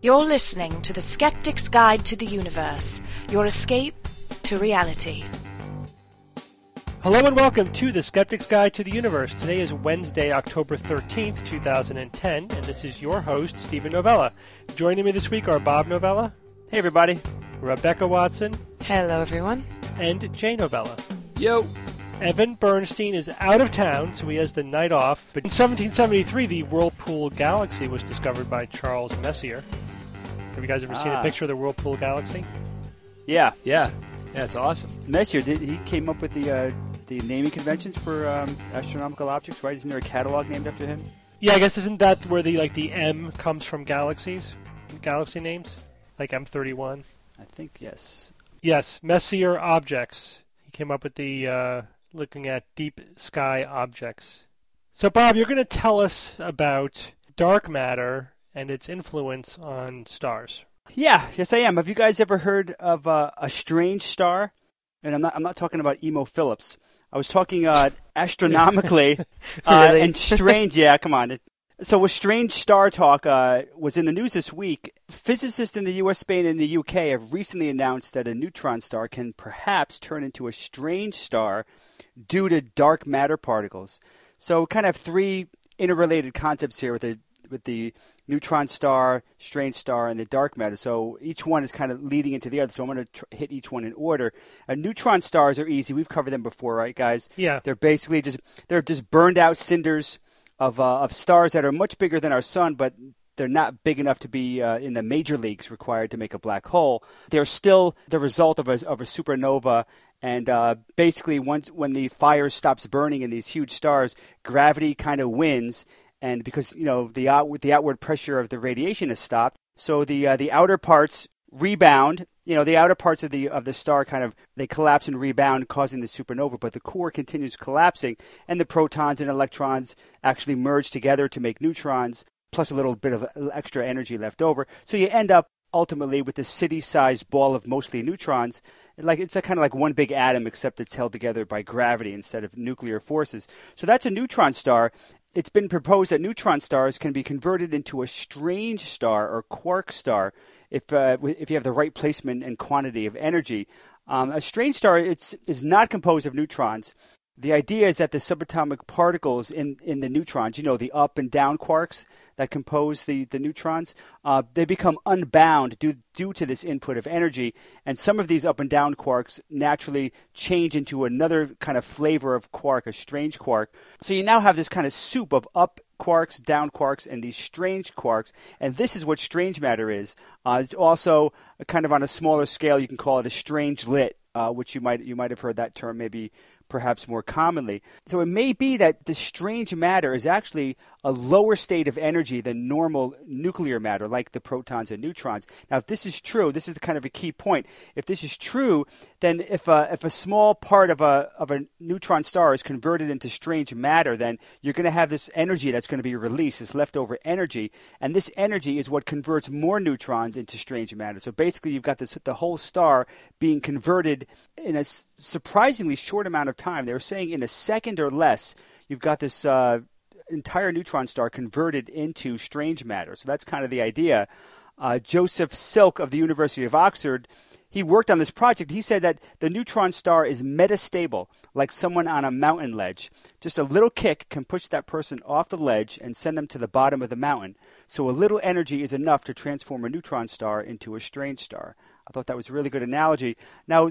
You're listening to The Skeptic's Guide to the Universe, your escape to reality. Hello and welcome to The Skeptic's Guide to the Universe. Today is Wednesday, October 13th, 2010, and this is your host, Steven Novella. Joining me this week are Bob Novella. Hey, everybody. Rebecca Watson. Hello, everyone. And Jay Novella. Yo. Evan Bernstein is out of town, so he has the night off. But in 1773, the Whirlpool Galaxy was discovered by Charles Messier. Have you guys ever seen a Ah. picture of the Whirlpool Galaxy? Yeah, Yeah. Yeah, it's awesome. Messier did he came up with the uh, the naming conventions for um, astronomical objects, right? Isn't there a catalog named after him? Yeah, I guess isn't that where the like the M comes from galaxies, galaxy names, like M31. I think yes. Yes, Messier objects. He came up with the uh, looking at deep sky objects. So, Bob, you're going to tell us about dark matter and its influence on stars. Yeah, yes, I am. Have you guys ever heard of uh, a strange star? And I'm not. I'm not talking about Emo Philips. I was talking uh, astronomically uh, Really? and strange. Yeah, come on. So, a strange star talk uh, was in the news this week. Physicists in the U.S., Spain, and the U.K. have recently announced that a neutron star can perhaps turn into a strange star due to dark matter particles. So, kind of three interrelated concepts here with the with the neutron star, strange star, and the dark matter. So each one is kind of leading into the other. So I'm going to tr- hit each one in order. Uh, neutron stars are easy. We've covered them before, right, guys? Yeah. They're basically just they're just burned out cinders of uh, of stars that are much bigger than our sun, but they're not big enough to be uh, in the major leagues required to make a black hole. They're still the result of a, of a supernova, and uh, basically, once when the fire stops burning in these huge stars, gravity kind of wins, and because you know the the outward pressure of the radiation has stopped, so the uh, the outer parts rebound. You know, the outer parts of the of the star kind of they collapse and rebound, causing the supernova. But the core continues collapsing, and the protons and electrons actually merge together to make neutrons, plus a little bit of extra energy left over. So you end up ultimately with a city-sized ball of mostly neutrons. Like it's a kind of like one big atom, except it's held together by gravity instead of nuclear forces. So that's a neutron star. It's been proposed that neutron stars can be converted into a strange star or quark star if uh, if you have the right placement and quantity of energy. Um, a strange star it's, is not composed of neutrons. The idea is that the subatomic particles in, in the neutrons, you know, the up and down quarks that compose the, the neutrons, uh, they become unbound due, due to this input of energy. And some of these up and down quarks naturally change into another kind of flavor of quark, a strange quark. So you now have this kind of soup of up quarks, down quarks, and these strange quarks. And this is what strange matter is. Uh, it's also kind of on a smaller scale, you can call it a strangelet, uh, which you might you might have heard that term maybe perhaps more commonly. So it may be that the strange matter is actually a lower state of energy than normal nuclear matter, like the protons and neutrons. Now, if this is true, this is kind of a key point. If this is true, then if a, if a small part of a, of a neutron star is converted into strange matter, then you're going to have this energy that's going to be released, this leftover energy, and this energy is what converts more neutrons into strange matter. So basically, you've got this the whole star being converted in a surprisingly short amount of time. They were saying in a second or less, you've got this uh, entire neutron star converted into strange matter. So that's kind of the idea. Uh, Joseph Silk of the University of Oxford, he worked on this project. He said that the neutron star is metastable, like someone on a mountain ledge. Just a little kick can push that person off the ledge and send them to the bottom of the mountain. So a little energy is enough to transform a neutron star into a strange star. I thought that was a really good analogy. Now,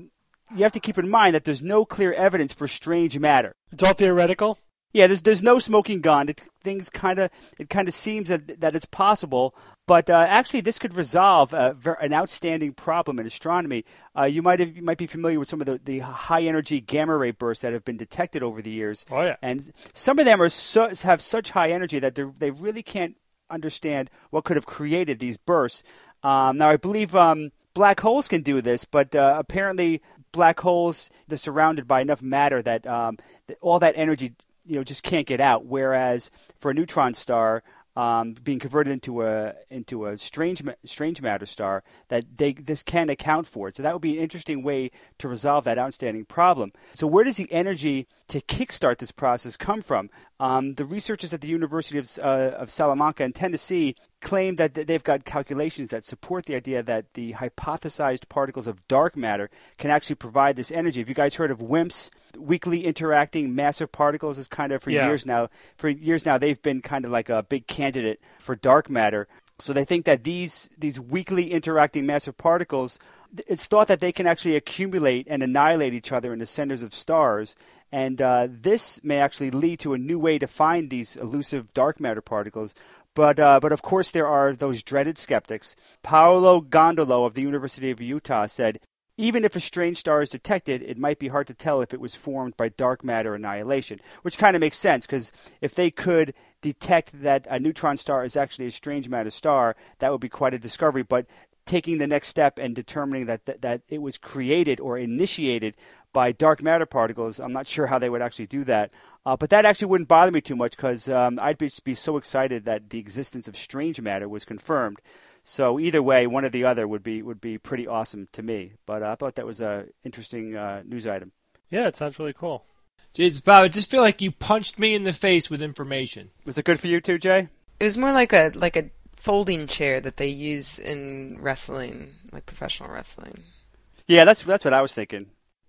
you have to keep in mind that there's no clear evidence for strange matter. It's all theoretical. Yeah, there's there's no smoking gun. It, things kind of it kind of seems that that it's possible, but uh, actually this could resolve a, an outstanding problem in astronomy. Uh, you might have, you might be familiar with some of the, the high energy gamma ray bursts that have been detected over the years. Oh, yeah. and some of them are so, have such high energy that they they really can't understand what could have created these bursts. Um, now I believe um, black holes can do this, but uh, apparently black holes they're surrounded by enough matter that, um, that all that energy you know just can't get out. Whereas for a neutron star, um, being converted into a into a strange strange matter star, that they this can account for it. So that would be an interesting way to resolve that outstanding problem. So where does the energy to kickstart this process come from? Um, the researchers at the University of, uh, of Salamanca in Tennessee claim that they've got calculations that support the idea that the hypothesized particles of dark matter can actually provide this energy. Have you guys heard of WIMPs, weakly interacting massive particles? Is kind of for Yeah. years now. For years now, they've been kind of like a big candidate for dark matter. So they think that these these weakly interacting massive particles, it's thought that they can actually accumulate and annihilate each other in the centers of stars, and uh, this may actually lead to a new way to find these elusive dark matter particles. But uh, but of course there are those dreaded skeptics. Paolo Gondolo of the University of Utah said. Even if a strange star is detected, it might be hard to tell if it was formed by dark matter annihilation, which kind of makes sense because if they could detect that a neutron star is actually a strange matter star, that would be quite a discovery. But taking the next step and determining that, that, that it was created or initiated by dark matter particles, I'm not sure how they would actually do that. Uh, but that actually wouldn't bother me too much because um, I'd be, be so excited that the existence of strange matter was confirmed. So either way, one or the other would be would be pretty awesome to me. But I thought that was a interesting uh, news item. Yeah, it sounds really cool. Jesus, Bob, I just feel like you punched me in the face with information. Was it good for you too, Jay? It was more like a like a folding chair that they use in wrestling, like professional wrestling. Yeah, that's that's what I was thinking.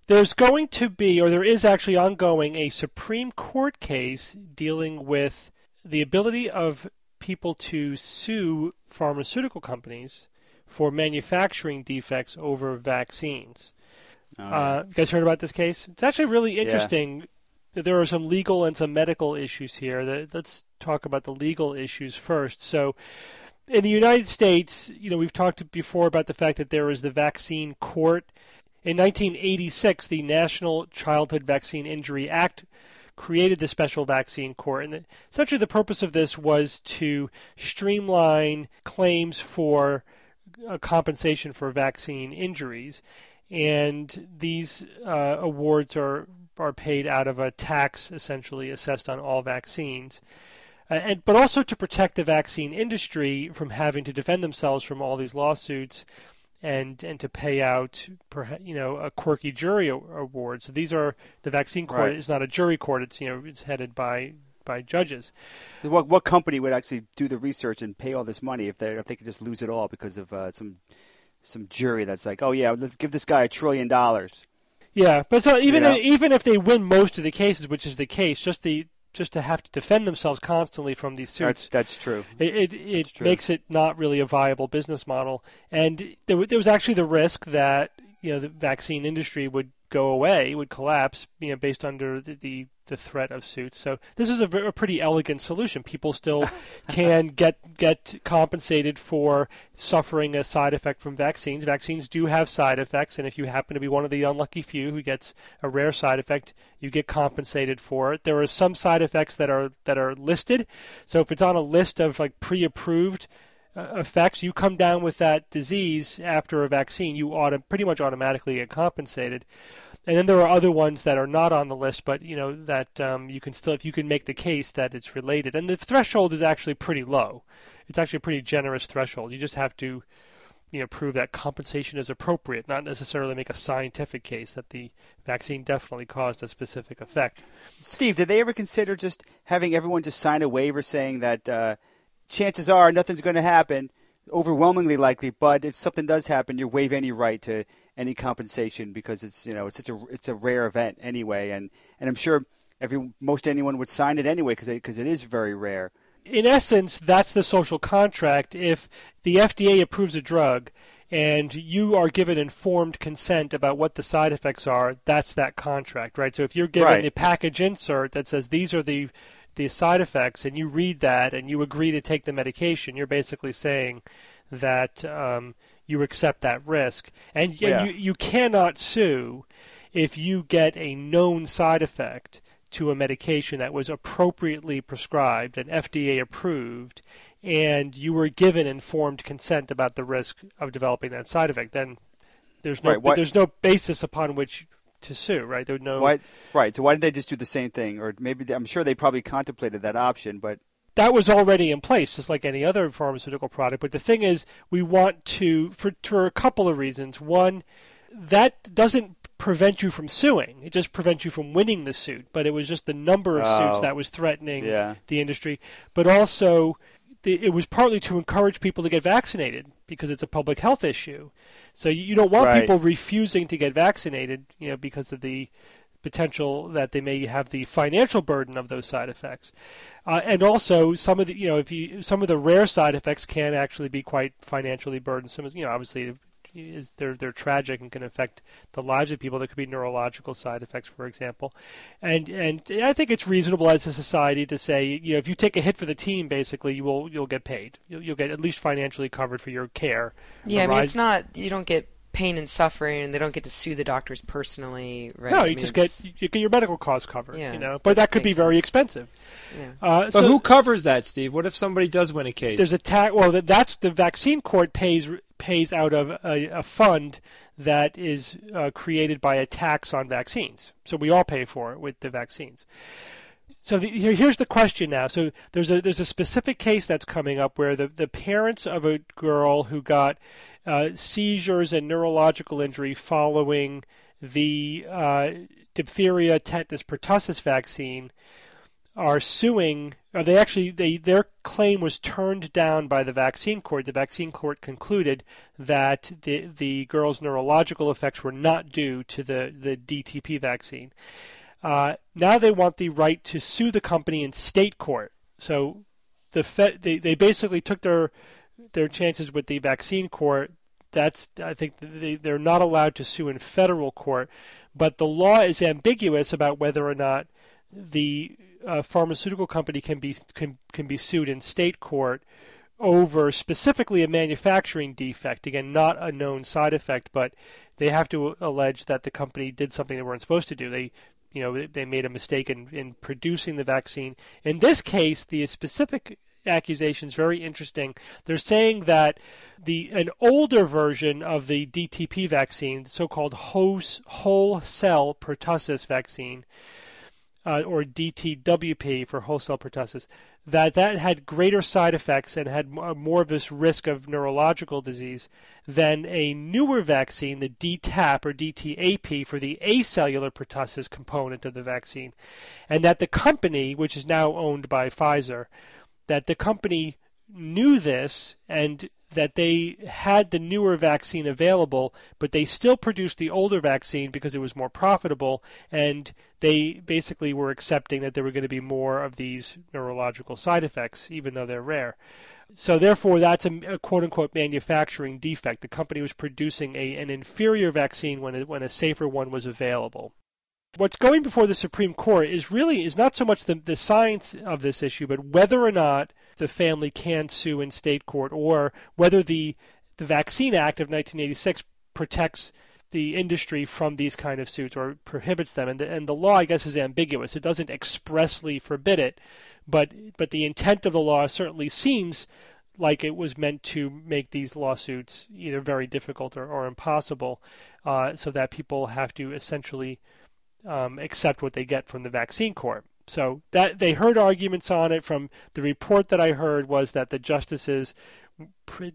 There's going to be, or there is actually ongoing, a Supreme Court case dealing with the ability of people to sue pharmaceutical companies for manufacturing defects over vaccines. Uh, you guys heard about this case? It's actually really interesting. There are some legal and some medical issues here. Let's talk about the legal issues first. So, in the United States, you know, we've talked before about the fact that there is the vaccine court. In 1986, the National Childhood Vaccine Injury Act created the special vaccine court. And essentially, the purpose of this was to streamline claims for uh, compensation for vaccine injuries. And these uh, awards are, are paid out of a tax essentially assessed on all vaccines. Uh, and but also to protect the vaccine industry from having to defend themselves from all these lawsuits and and to pay out you know a quirky jury award. So these are the vaccine court Right. is not a jury court. It's you know it's headed by by judges. What what company would actually do the research and pay all this money if they if they could just lose it all because of uh, some some jury that's like, oh yeah, let's give this guy a trillion dollars. Yeah, but so even know? even if they win most of the cases, which is the case, just the just to have to defend themselves constantly from these That's suits, that's true. it it, it true. makes it not really a viable business model. And there, there was actually the risk that you know the vaccine industry would go away, would collapse, you know, based under the the, the threat of suits. So this is a, a pretty elegant solution. People still can get get compensated for suffering a side effect from vaccines. Vaccines do have side effects, and if you happen to be one of the unlucky few who gets a rare side effect, you get compensated for it. There are some side effects that are that are listed. So if it's on a list of like pre-approved uh, effects, you come down with that disease after a vaccine, you auto- pretty much automatically get compensated. And then there are other ones that are not on the list, but you know that um, you can still, if you can make the case that it's related, and the threshold is actually pretty low. It's actually a pretty generous threshold. You just have to, you know, prove that compensation is appropriate, not necessarily make a scientific case that the vaccine definitely caused a specific effect. Steve, did they ever consider just having everyone just sign a waiver saying that uh, chances are nothing's going to happen, overwhelmingly likely, but if something does happen, you waive any right to any compensation because it's you know it's such a it's a rare event anyway, and and I'm sure every most anyone would sign it anyway because because it is very rare. in essence, that's the social contract. If the FDA approves a drug and you are given informed consent about what the side effects are, that's that contract, right? So if you're given Right. a package insert that says these are the the side effects, and you read that and you agree to take the medication, you're basically saying that um, you accept that risk, and, and you you cannot sue if you get a known side effect to a medication that was appropriately prescribed and FDA approved, and you were given informed consent about the risk of developing that side effect, then there's no Right, there's no basis upon which to sue, right? There's no Why, right? So why didn't they just do the same thing? Or maybe they, I'm sure they probably contemplated that option, but that was already in place, just like any other pharmaceutical product. But the thing is, we want to, for, for a couple of reasons. One, that doesn't prevent you from suing; it just prevents you from winning the suit. But it was just the number of suits Oh. that was threatening Yeah. the industry. But also, the, it was partly to encourage people to get vaccinated because it's a public health issue. So you, you don't want Right. people refusing to get vaccinated, you know, because of the potential that they may have the financial burden of those side effects, uh, and also some of the you know if you some of the rare side effects can actually be quite financially burdensome. You know, obviously. Is they're they're tragic and can affect the lives of people. There could be neurological side effects, for example, and and I think it's reasonable as a society to say, you know, if you take a hit for the team, basically you will you'll get paid. You'll, you'll get at least financially covered for your care. Yeah, I mean, it's not you don't get pain and suffering, and they don't get to sue the doctors personally, right? No, I you mean, just it's- get you get your medical costs covered. Yeah, you know, but that could be very sense. expensive. Yeah. Uh, But so who covers that, Steve? What if somebody does win a case? there's a tax. Well, that, that's the vaccine court pays pays out of a, a fund that is uh, created by a tax on vaccines. So we all pay for it with the vaccines. So the, here, here's the question now. So there's a there's a specific case that's coming up where the, the parents of a girl who got uh, seizures and neurological injury following the uh, diphtheria tetanus pertussis vaccine are suing. Or they actually they their claim was turned down by the vaccine court. The vaccine court concluded that the the girl's neurological effects were not due to the the DTP vaccine. Uh, now they want the right to sue the company in state court. So the they they basically took their their chances with the vaccine court. That's I think they they're not allowed to sue in federal court, but the law is ambiguous about whether or not the uh, pharmaceutical company can be can can be sued in state court over specifically a manufacturing defect. Again, not a known side effect, but they have to allege that the company did something they weren't supposed to do. They you know they made a mistake in, in producing the vaccine. In this case, the specific accusation is very interesting. They're saying that the an older version of the DTP vaccine, the so-called whole, cell pertussis vaccine, uh, or DTWP for whole cell pertussis, that that had greater side effects and had mo- more of this risk of neurological disease than a newer vaccine, the DTaP or DTAP for the acellular pertussis component of the vaccine, and that the company, which is now owned by Pfizer, that the company knew this and that they had the newer vaccine available, but they still produced the older vaccine because it was more profitable, and they basically were accepting that there were going to be more of these neurological side effects, even though they're rare. So therefore, that's a, a quote unquote manufacturing defect. The company was producing a, an inferior vaccine when a, when a safer one was available. What's going before the Supreme Court is really is not so much the, the science of this issue, but whether or not the family can sue in state court, or whether the the Vaccine Act of 1986 protects the industry from these kind of suits or prohibits them. And the, and the law, I guess, is ambiguous. It doesn't expressly forbid it, but but the intent of the law certainly seems like it was meant to make these lawsuits either very difficult or, or impossible, uh, so that people have to essentially um, accept what they get from the vaccine court. So that they heard arguments on it. From the report that I heard was that the justices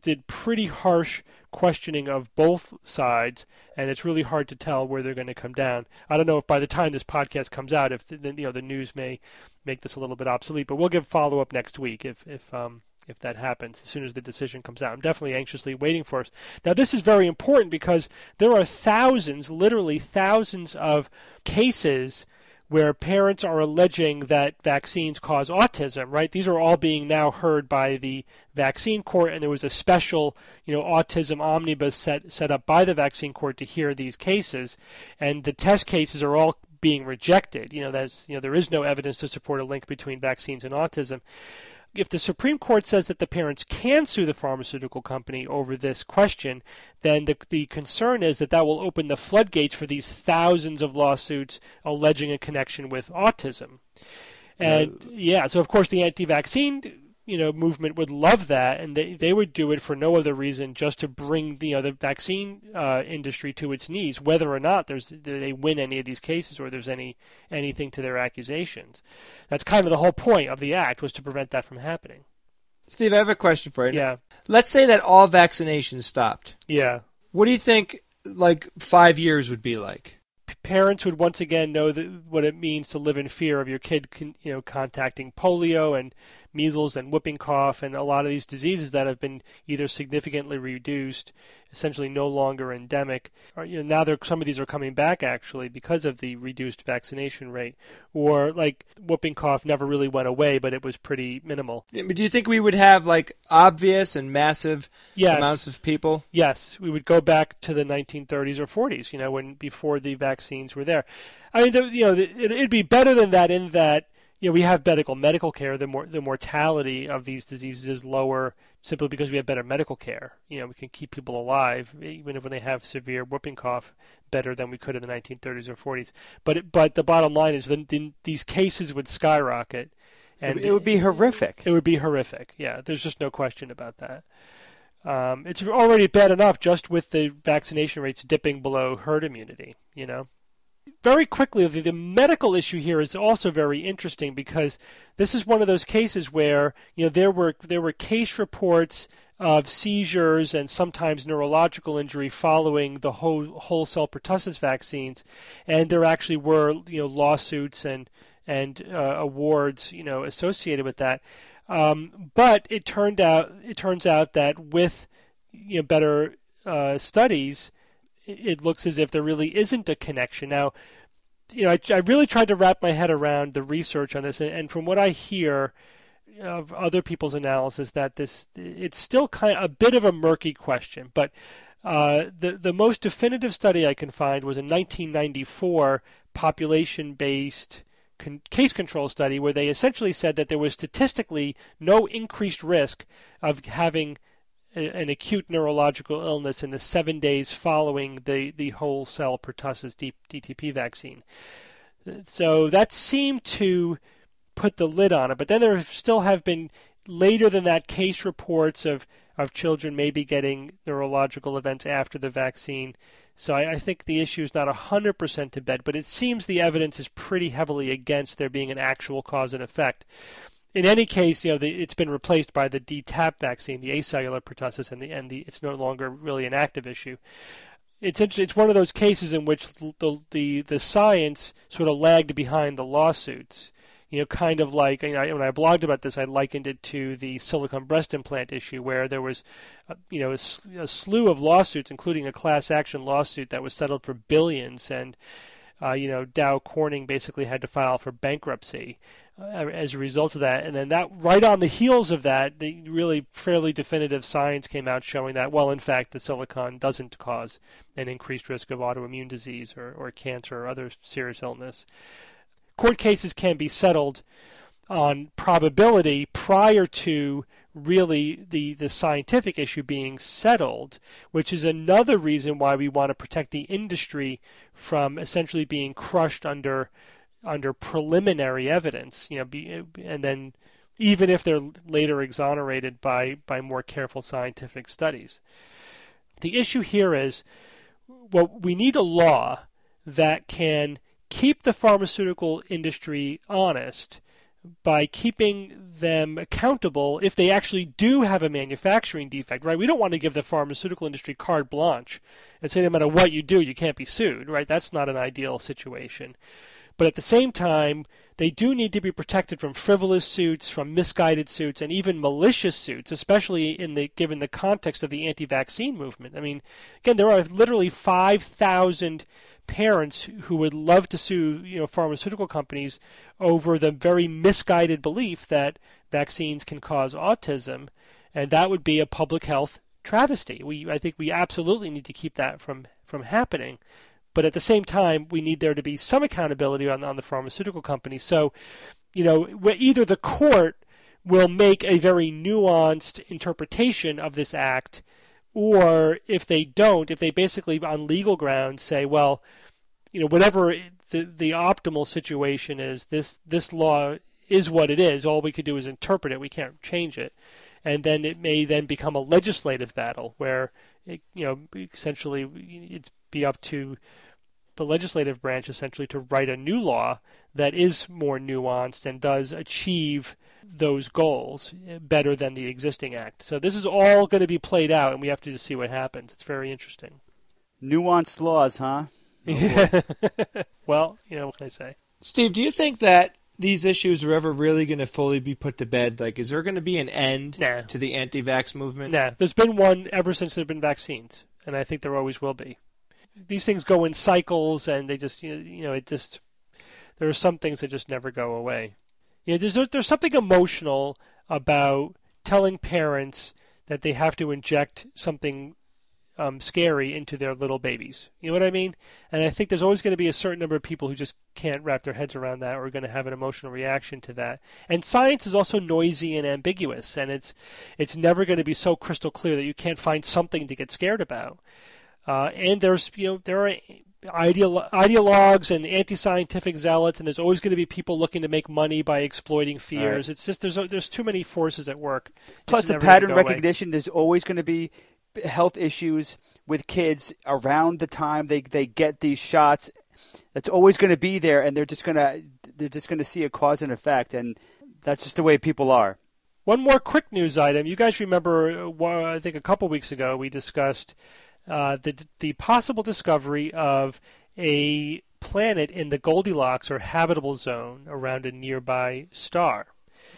did pretty harsh questioning of both sides, and it's really hard to tell where they're going to come down. I don't know if by the time this podcast comes out, if the, you know the news may make this a little bit obsolete, but we'll give follow up next week if if um, if that happens as soon as the decision comes out. I'm definitely anxiously waiting for us. Now, this is very important because there are thousands, literally thousands of cases where parents are alleging that vaccines cause autism, right? These are all being now heard by the vaccine court, and there was a special, you know, autism omnibus set set up by the vaccine court to hear these cases, and the test cases are all being rejected. You know, that's you know there is no evidence to support a link between vaccines and autism if the Supreme Court says that the parents can sue the pharmaceutical company over this question, then the, the concern is that that will open the floodgates for these thousands of lawsuits alleging a connection with autism. And yeah, so of course the anti-vaccine you know movement would love that, and they they would do it for no other reason just to bring the you know, the vaccine uh, industry to its knees, whether or not there's they win any of these cases or there's any anything to their accusations. That's kind of the whole point of the act was to prevent that from happening. Steve, I have a question for you. Yeah, Let's say that all vaccinations stopped. yeah. What do you think, like, five years would be like? Parents would once again know that what it means to live in fear of your kid, you know, contacting polio and measles and whooping cough and a lot of these diseases that have been either significantly reduced, essentially no longer endemic. Or, you know, now some of these are coming back actually because of the reduced vaccination rate, or like whooping cough never really went away, but it was pretty minimal. Do you think we would have like obvious and massive Yes. amounts of people? Yes, we would go back to the 1930s or 40s, you know, when before the vaccines were there. I mean, you know, it, it'd be better than that in that you know we have medical medical care. The more the mortality of these diseases is lower simply because we have better medical care. You know, we can keep people alive even if when they have severe whooping cough better than we could in the 1930s or 40s. But it, but the bottom line is that the, these cases would skyrocket. And it would be horrific. It would be horrific. Yeah, there's just no question about that. Um, it's already bad enough just with the vaccination rates dipping below herd immunity, you know. Very quickly, the, the medical issue here is also very interesting because this is one of those cases where you know there were there were case reports of seizures and sometimes neurological injury following the whole whole cell pertussis vaccines, and there actually were you know lawsuits and and uh, awards you know associated with that. Um, but it turned out it turns out that with you know better uh, studies, it, looks as if there really isn't a connection. Now, you know, I, I really tried to wrap my head around the research on this, and, and from what I hear of other people's analysis, that this it's still kind of a bit of a murky question, but. Uh, the the most definitive study I can find was a 1994 population-based con- case control study where they essentially said that there was statistically no increased risk of having an acute neurological illness in the seven days following the, the whole cell pertussis DTP vaccine. So that seemed to put the lid on it, but then there still have been later than that case reports of, of children maybe getting neurological events after the vaccine. So I, I, think the issue is not 100% to bed, but it seems the evidence is pretty heavily against there being an actual cause and effect. In any case, you know, the, it's been replaced by the DTaP vaccine, the acellular pertussis, and the and the it's no longer really an active issue. It's it's one of those cases in which the the the science sort of lagged behind the lawsuits you know, kind of like you know, when I blogged about this, I likened it to the silicone breast implant issue, where there was, uh, you know, a, a, slew of lawsuits, including a class action lawsuit that was settled for billions, and uh, you know, Dow Corning basically had to file for bankruptcy Uh, as a result of that. And then that, right on the heels of that, the really fairly definitive science came out showing that, well, in fact, the silicon doesn't cause an increased risk of autoimmune disease or, or cancer or other serious illness court cases can be settled on probability prior to really the, the scientific issue being settled, which is another reason why we want to protect the industry from essentially being crushed under under preliminary evidence, you know, be, and then even if they're later exonerated by, by more careful scientific studies. The issue here is well, we need a law that can keep the pharmaceutical industry honest by keeping them accountable if they actually do have a manufacturing defect, right? We don't want to give the pharmaceutical industry carte blanche and say no matter what you do, you can't be sued, right? That's not an ideal situation. But at the same time, they do need to be protected from frivolous suits, from misguided suits, and even malicious suits, especially in the given the context of the anti-vaccine movement. I mean, again, there are literally 5,000 parents who would love to sue you know pharmaceutical companies over the very misguided belief that vaccines can cause autism, and that would be a public health travesty. We I think we absolutely need to keep that from from happening. But at the same time, we need there to be some accountability on, on the pharmaceutical companies. So, you know, either the court will make a very nuanced interpretation of this act or if they don't, if they basically on legal grounds say, well, you know, whatever the the optimal situation is, this this law is what it is. All we could do is interpret it. We can't change it, and then it may then become a legislative battle where it, you know essentially it's be up to the legislative branch essentially to write a new law that is more nuanced and does achieve those goals better than the existing act. So this is all going to be played out, and we have to just see what happens. It's very interesting. Nuanced laws, huh? Oh well, you know what can I say? Steve, do you think that these issues are ever really going to fully be put to bed? Like, is there going to be an end Nah. to the anti-vax movement? Nah, there's been one ever since there have been vaccines, and I think there always will be. These things go in cycles, and they just you know, you know it just there are some things that just never go away. You know, there's there's something emotional about telling parents that they have to inject something um, scary into their little babies. You know what I mean? And I think there's always going to be a certain number of people who just can't wrap their heads around that or are going to have an emotional reaction to that. And science is also noisy and ambiguous, and it's it's never going to be so crystal clear that you can't find something to get scared about. Uh, and there's you know there are ideolo- ideologues and anti-scientific zealots, and there's always going to be people looking to make money by exploiting fears. Right. It's just there's there's too many forces at work. Plus the pattern go away. recognition. There's always going to be health issues with kids around the time they they get these shots. That's always going to be there, and they're just going to they're just going to see a cause and effect, and that's just the way people are. One more quick news item. You guys remember, uh, I think a couple weeks ago, we discussed uh, the the possible discovery of a planet in the Goldilocks or habitable zone around a nearby star.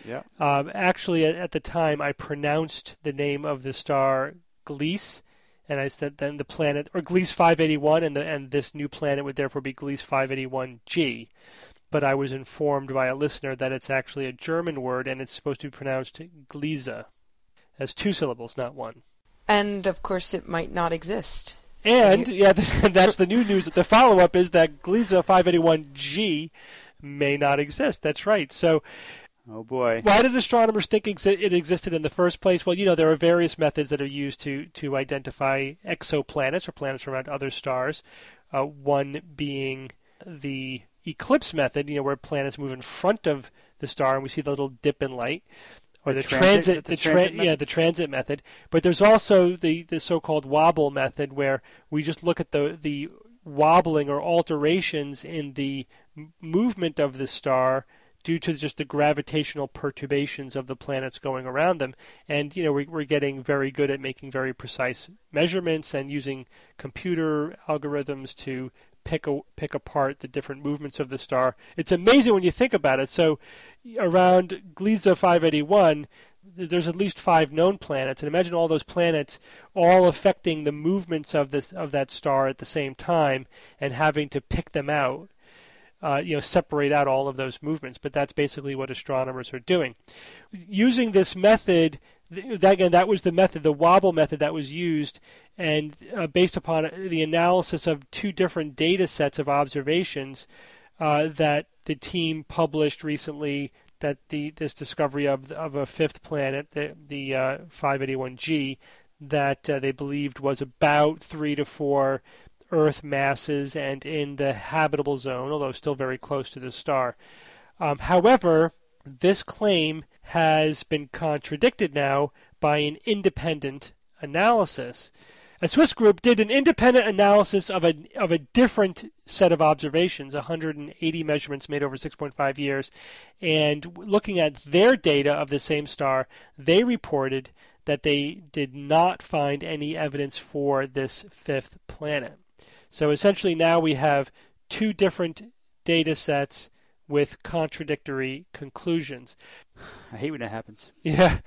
Yeah. Um, actually, at, at the time, I pronounced the name of the star Gliese, and I said then the planet or Gliese 581, and the and this new planet would therefore be Gliese 581g. But I was informed by a listener that it's actually a German word, and it's supposed to be pronounced Gliese, as two syllables, not one. And of course, it might not exist. And yeah, that's the new news. The follow-up is that Gliese 581g may not exist. That's right. So Oh boy. why did astronomers think exi- it existed in the first place? Well, you know, there are various methods that are used to, to identify exoplanets or planets around other stars. Uh, one being the eclipse method, you know, where planets move in front of the star and we see the little dip in light. Or The the, transit- transit, the transit yeah, method? the transit method. But there's also the, the so-called wobble method, where we just look at the the wobbling or alterations in the m- movement of the star due to just the gravitational perturbations of the planets going around them. And you know we, we're getting very good at making very precise measurements and using computer algorithms to pick a, pick apart the different movements of the star. It's amazing when you think about it. So around Gliese 581 there's at least five known planets, and imagine all those planets all affecting the movements of this of that star at the same time, and having to pick them out, uh, you know, separate out all of those movements. But that's basically what astronomers are doing, using this method. Th- That, again, that was the method, the wobble method that was used, and uh, based upon the analysis of two different data sets of observations uh, that the team published recently that the this discovery of of a fifth planet, the the uh, 581G, that uh, they believed was about three to four Earth masses and in the habitable zone, although still very close to the star. Um, however, this claim has been contradicted now by an independent analysis. A Swiss group did an independent analysis of a of a different set of observations, 180 measurements made over 6.5 years, and looking at their data of the same star, they reported that they did not find any evidence for this fifth planet. So essentially, now we have two different data sets with contradictory conclusions. I hate when that happens. Yeah,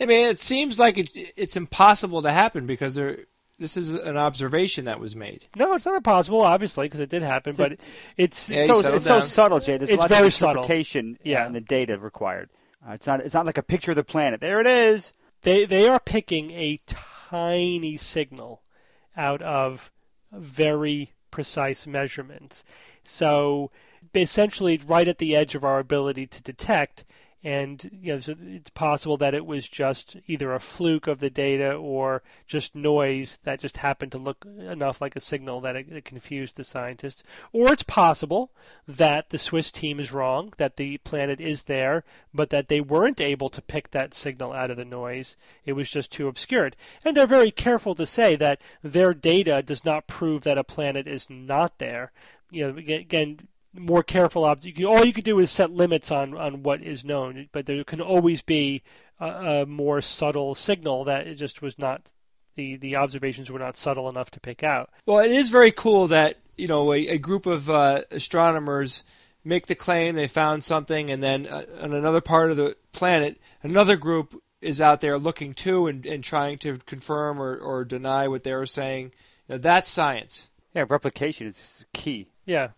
I mean, it seems like it, it's impossible to happen because there, this is an observation that was made. no, it's not impossible, obviously, because it did happen, but it's Yeah, so settle it's so subtle, Jay. There's It's lots very of subtle. interpretation uh, Yeah. in the data required. Uh, it's not it's not like a picture of the planet. There it is. they they are picking a tiny signal out of very precise measurements. So essentially right at the edge of our ability to detect. And you know so it's possible that it was just either a fluke of the data or just noise that just happened to look enough like a signal that it, it confused the scientists or it's possible that the Swiss team is wrong that the planet is there but that they weren't able to pick that signal out of the noise. It was just too obscured. And they're very careful to say that their data does not prove that a planet is not there. You know again- again more careful obs- you can, all you could do is set limits on on what is known but there can always be a, a more subtle signal that it just was not the the observations were not subtle enough to pick out Well, it is very cool that you know a, a group of uh, astronomers make the claim they found something, and then uh, on another part of the planet, another group is out there looking too and, and trying to confirm or, or deny what they are saying. You know, that's science. Yeah, replication is key. Yeah.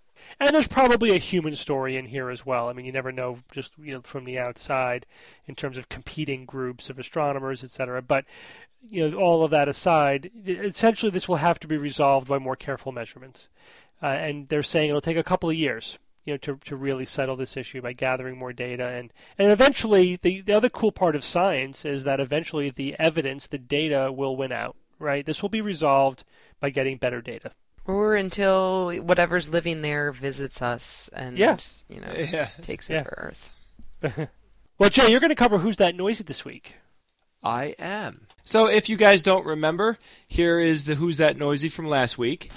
And there's probably a human story in here as well. I mean, you never know just you know from the outside in terms of competing groups of astronomers, etc. But you know, all of that aside, essentially this will have to be resolved by more careful measurements. Uh, and they're saying it'll take a couple of years, you know, to to really settle this issue by gathering more data and and eventually the the other cool part of science is that eventually the evidence, the data will win out, right? This will be resolved by getting better data. Or until whatever's living there visits us and Yeah. you know Yeah. takes Yeah. over Earth. Well, Jay, you're going to cover who's that noisy this week. I am. So if you guys don't remember, here is the Who's That Noisy from last week.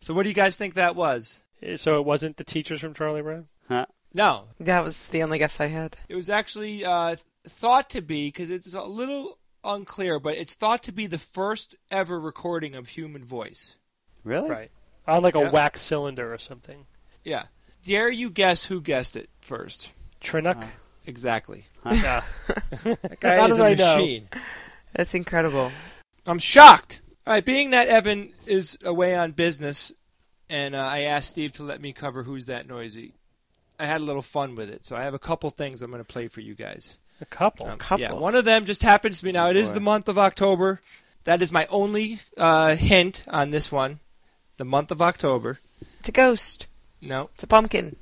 So what do you guys think that was? Uh, So it wasn't the teachers from Charlie Brown. Huh? No, That was the only guess I had. it was actually uh, thought to be because it's a little unclear, but it's thought to be the first ever recording of human voice. Really? Right. On like a Yeah. wax cylinder or something. Yeah. Dare you guess who guessed it first? Trinock. Exactly. Yeah. That guy How is did a I know? machine. That's incredible. I'm shocked. All right, being that Evan is away on business, and uh, I asked Steve to let me cover Who's That Noisy, I had a little fun with it. So I have a couple things I'm going to play for you guys. A couple. Um, couple. Yeah, one of them just happens to be now. It is Boy. the month of October. That is my only uh, hint on this one. The month of October. It's a ghost. No, It's a pumpkin.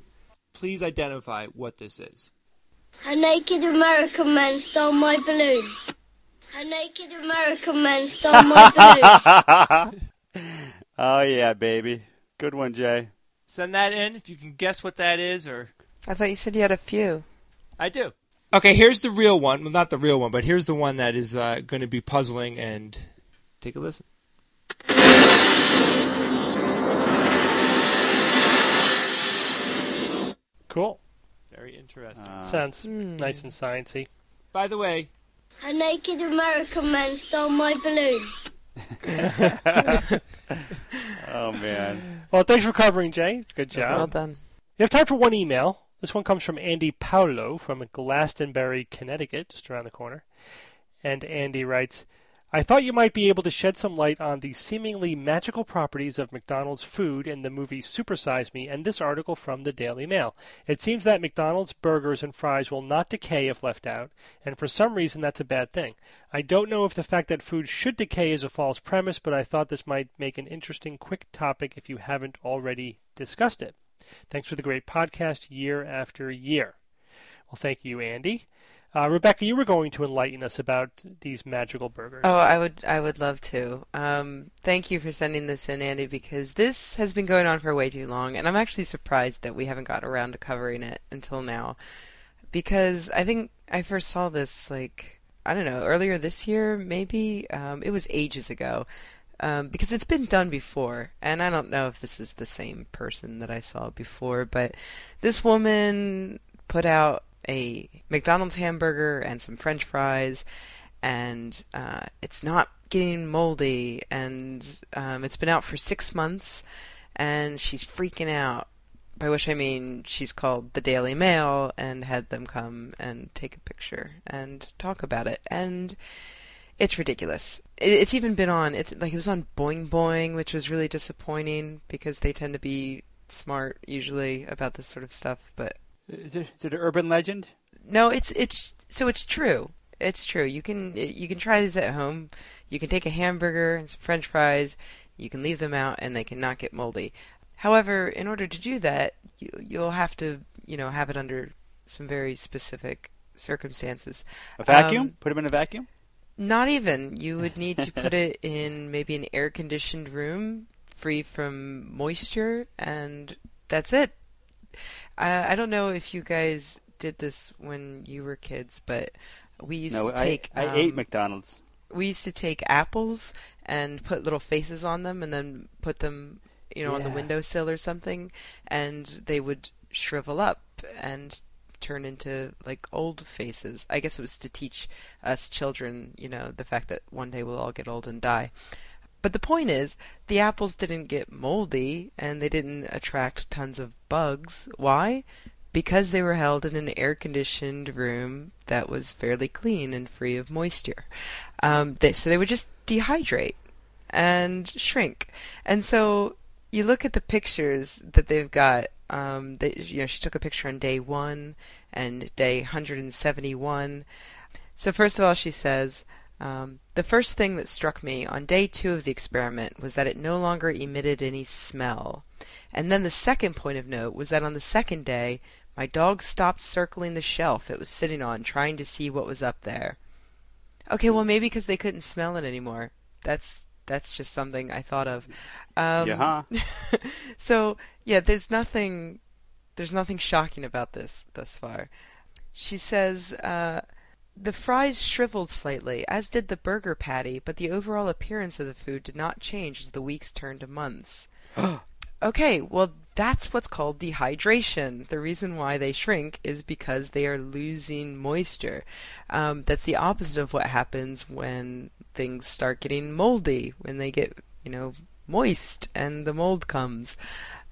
please identify what this is. A naked American man stole my balloon. A naked American man stole my balloon. oh yeah, baby. Good one, Jay. Send that in if you can guess what that is, or I thought you said you had a few. I do. Okay, here's the real one. Well, not the real one, but here's the one that is uh, going to be puzzling. And take a listen. Cool. Very interesting. Uh, Sounds Hmm. nice and sciencey. By the way, A naked American man stole my balloon. oh man. Well, thanks for covering, Jay. Good job. Well done. You have time for one email. This one comes from Andy Paolo from Glastonbury, Connecticut, just around the corner. And Andy writes, I thought you might be able to shed some light on the seemingly magical properties of McDonald's food in the movie Supersize Me and this article from the Daily Mail. It seems that McDonald's burgers and fries will not decay if left out, and for some reason that's a bad thing. I don't know if the fact that food should decay is a false premise, but I thought this might make an interesting quick topic if you haven't already discussed it. Thanks for the great podcast year after year. Well, thank you, Andy. Uh, Rebecca, you were going to enlighten us about these magical burgers. Oh, I would I would love to. Um, thank you for sending this in, Andy, because this has been going on for way too long, and I'm actually surprised that we haven't gotten around to covering it until now. Because I think I first saw this like I don't know earlier this year, maybe. Um, it was ages ago. Um, because it's been done before, and I don't know if this is the same person that I saw before, but this woman put out a McDonald's hamburger and some French fries, and uh, it's not getting moldy, and um, it's been out for six months, and she's freaking out. By which I mean she's called the Daily Mail and had them come and take a picture and talk about it, and it's ridiculous. It's even been on. It's like it was on Boing Boing, which was really disappointing because they tend to be smart usually about this sort of stuff, but Is it is it an urban legend? no, it's it's so it's true. It's true. You can you can try this at home. You can take a hamburger and some French fries. You can leave them out, and they cannot get moldy. However, in order to do that, you, you'll have to you know have it under some very specific circumstances. A vacuum? Um, Put them in a vacuum? Not even. You would need to put it in maybe an air conditioned room free from moisture, and that's it. I, I don't know if you guys did this when you were kids, but we used No, to take. I ate um, McDonald's. we used to take apples and put little faces on them, and then put them, you know, on the Yeah. windowsill or something, and they would shrivel up and turn into like old faces. I guess it was to teach us children, you know, the fact that one day we'll all get old and die. But the point is, the apples didn't get moldy and they didn't attract tons of bugs. Why? Because they were held in an air conditioned room that was fairly clean and free of moisture. Um, they, so they would just dehydrate and shrink. And so you look at the pictures that they've got. Um, they, you know, she took a picture on day one and day 171. So first of all, she says, um, the first thing that struck me on day two of the experiment was that it no longer emitted any smell. And then the second point of note was that on the second day, my dog stopped circling the shelf it was sitting on, trying to see what was up there. Okay, well maybe because they couldn't smell it anymore. That's that's just something I thought of. Um, yeah. so yeah, there's nothing there's nothing shocking about this thus far. She says uh, the fries shriveled slightly, as did the burger patty, but the overall appearance of the food did not change as the weeks turned to months. okay, well that's what's called dehydration. The reason why they shrink is because they are losing moisture. Um, that's the opposite of what happens when things start getting moldy, when they get, you know, moist and the mold comes.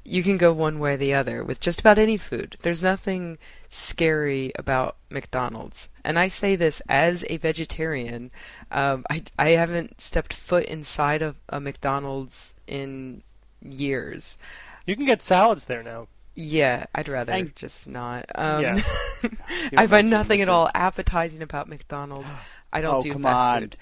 You can go one way or the other with just about any food. There's nothing scary about McDonald's. And I say this as a vegetarian. Um, I, I haven't stepped foot inside of a McDonald's in years. You can get salads there now. Yeah, I'd rather And- just not. Um, Yeah. I find nothing at all appetizing about McDonald's. I don't Oh, do come fast on. food.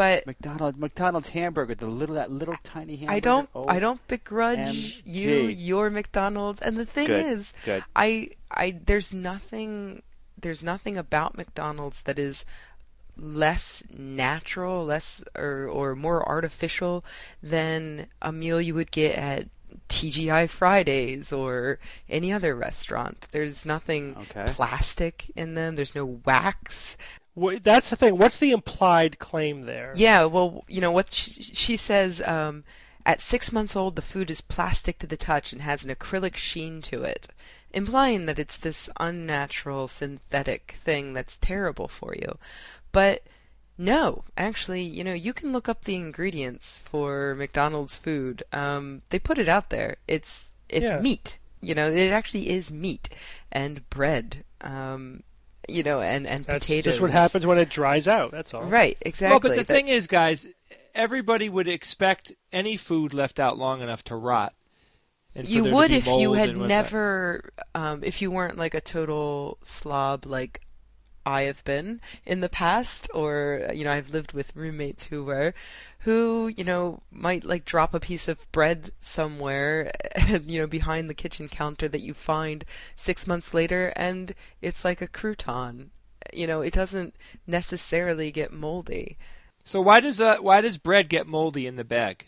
But McDonald's McDonald's hamburger, the little that little tiny hamburger. I don't Oh, I don't begrudge you your McDonald's. And the thing Good, is, good. I I there's nothing there's nothing about McDonald's that is less natural, less or or more artificial than a meal you would get at TGI Fridays or any other restaurant. There's nothing Okay. plastic in them. There's no wax. That's the thing. What's the implied claim there? Yeah, well, you know what she, she says. Um, at six months old, the food is plastic to the touch and has an acrylic sheen to it, implying that it's this unnatural synthetic thing that's terrible for you. But no, actually, you know, you can look up the ingredients for McDonald's food. Um, they put it out there. It's it's Yeah. meat. You know, it actually is meat and bread. Um, you know, and and That's potatoes. just what happens when it dries out. That's all. Right, exactly. Well, but the That- thing is, guys, everybody would expect any food left out long enough to rot. And you would if you had never um, if you weren't like a total slob like I have been in the past or you know I've lived with roommates who were who you know might like drop a piece of bread somewhere you know behind the kitchen counter that you find 6 months later and it's like a crouton. You know it doesn't necessarily get moldy. So why does uh, why does bread get moldy in the bag?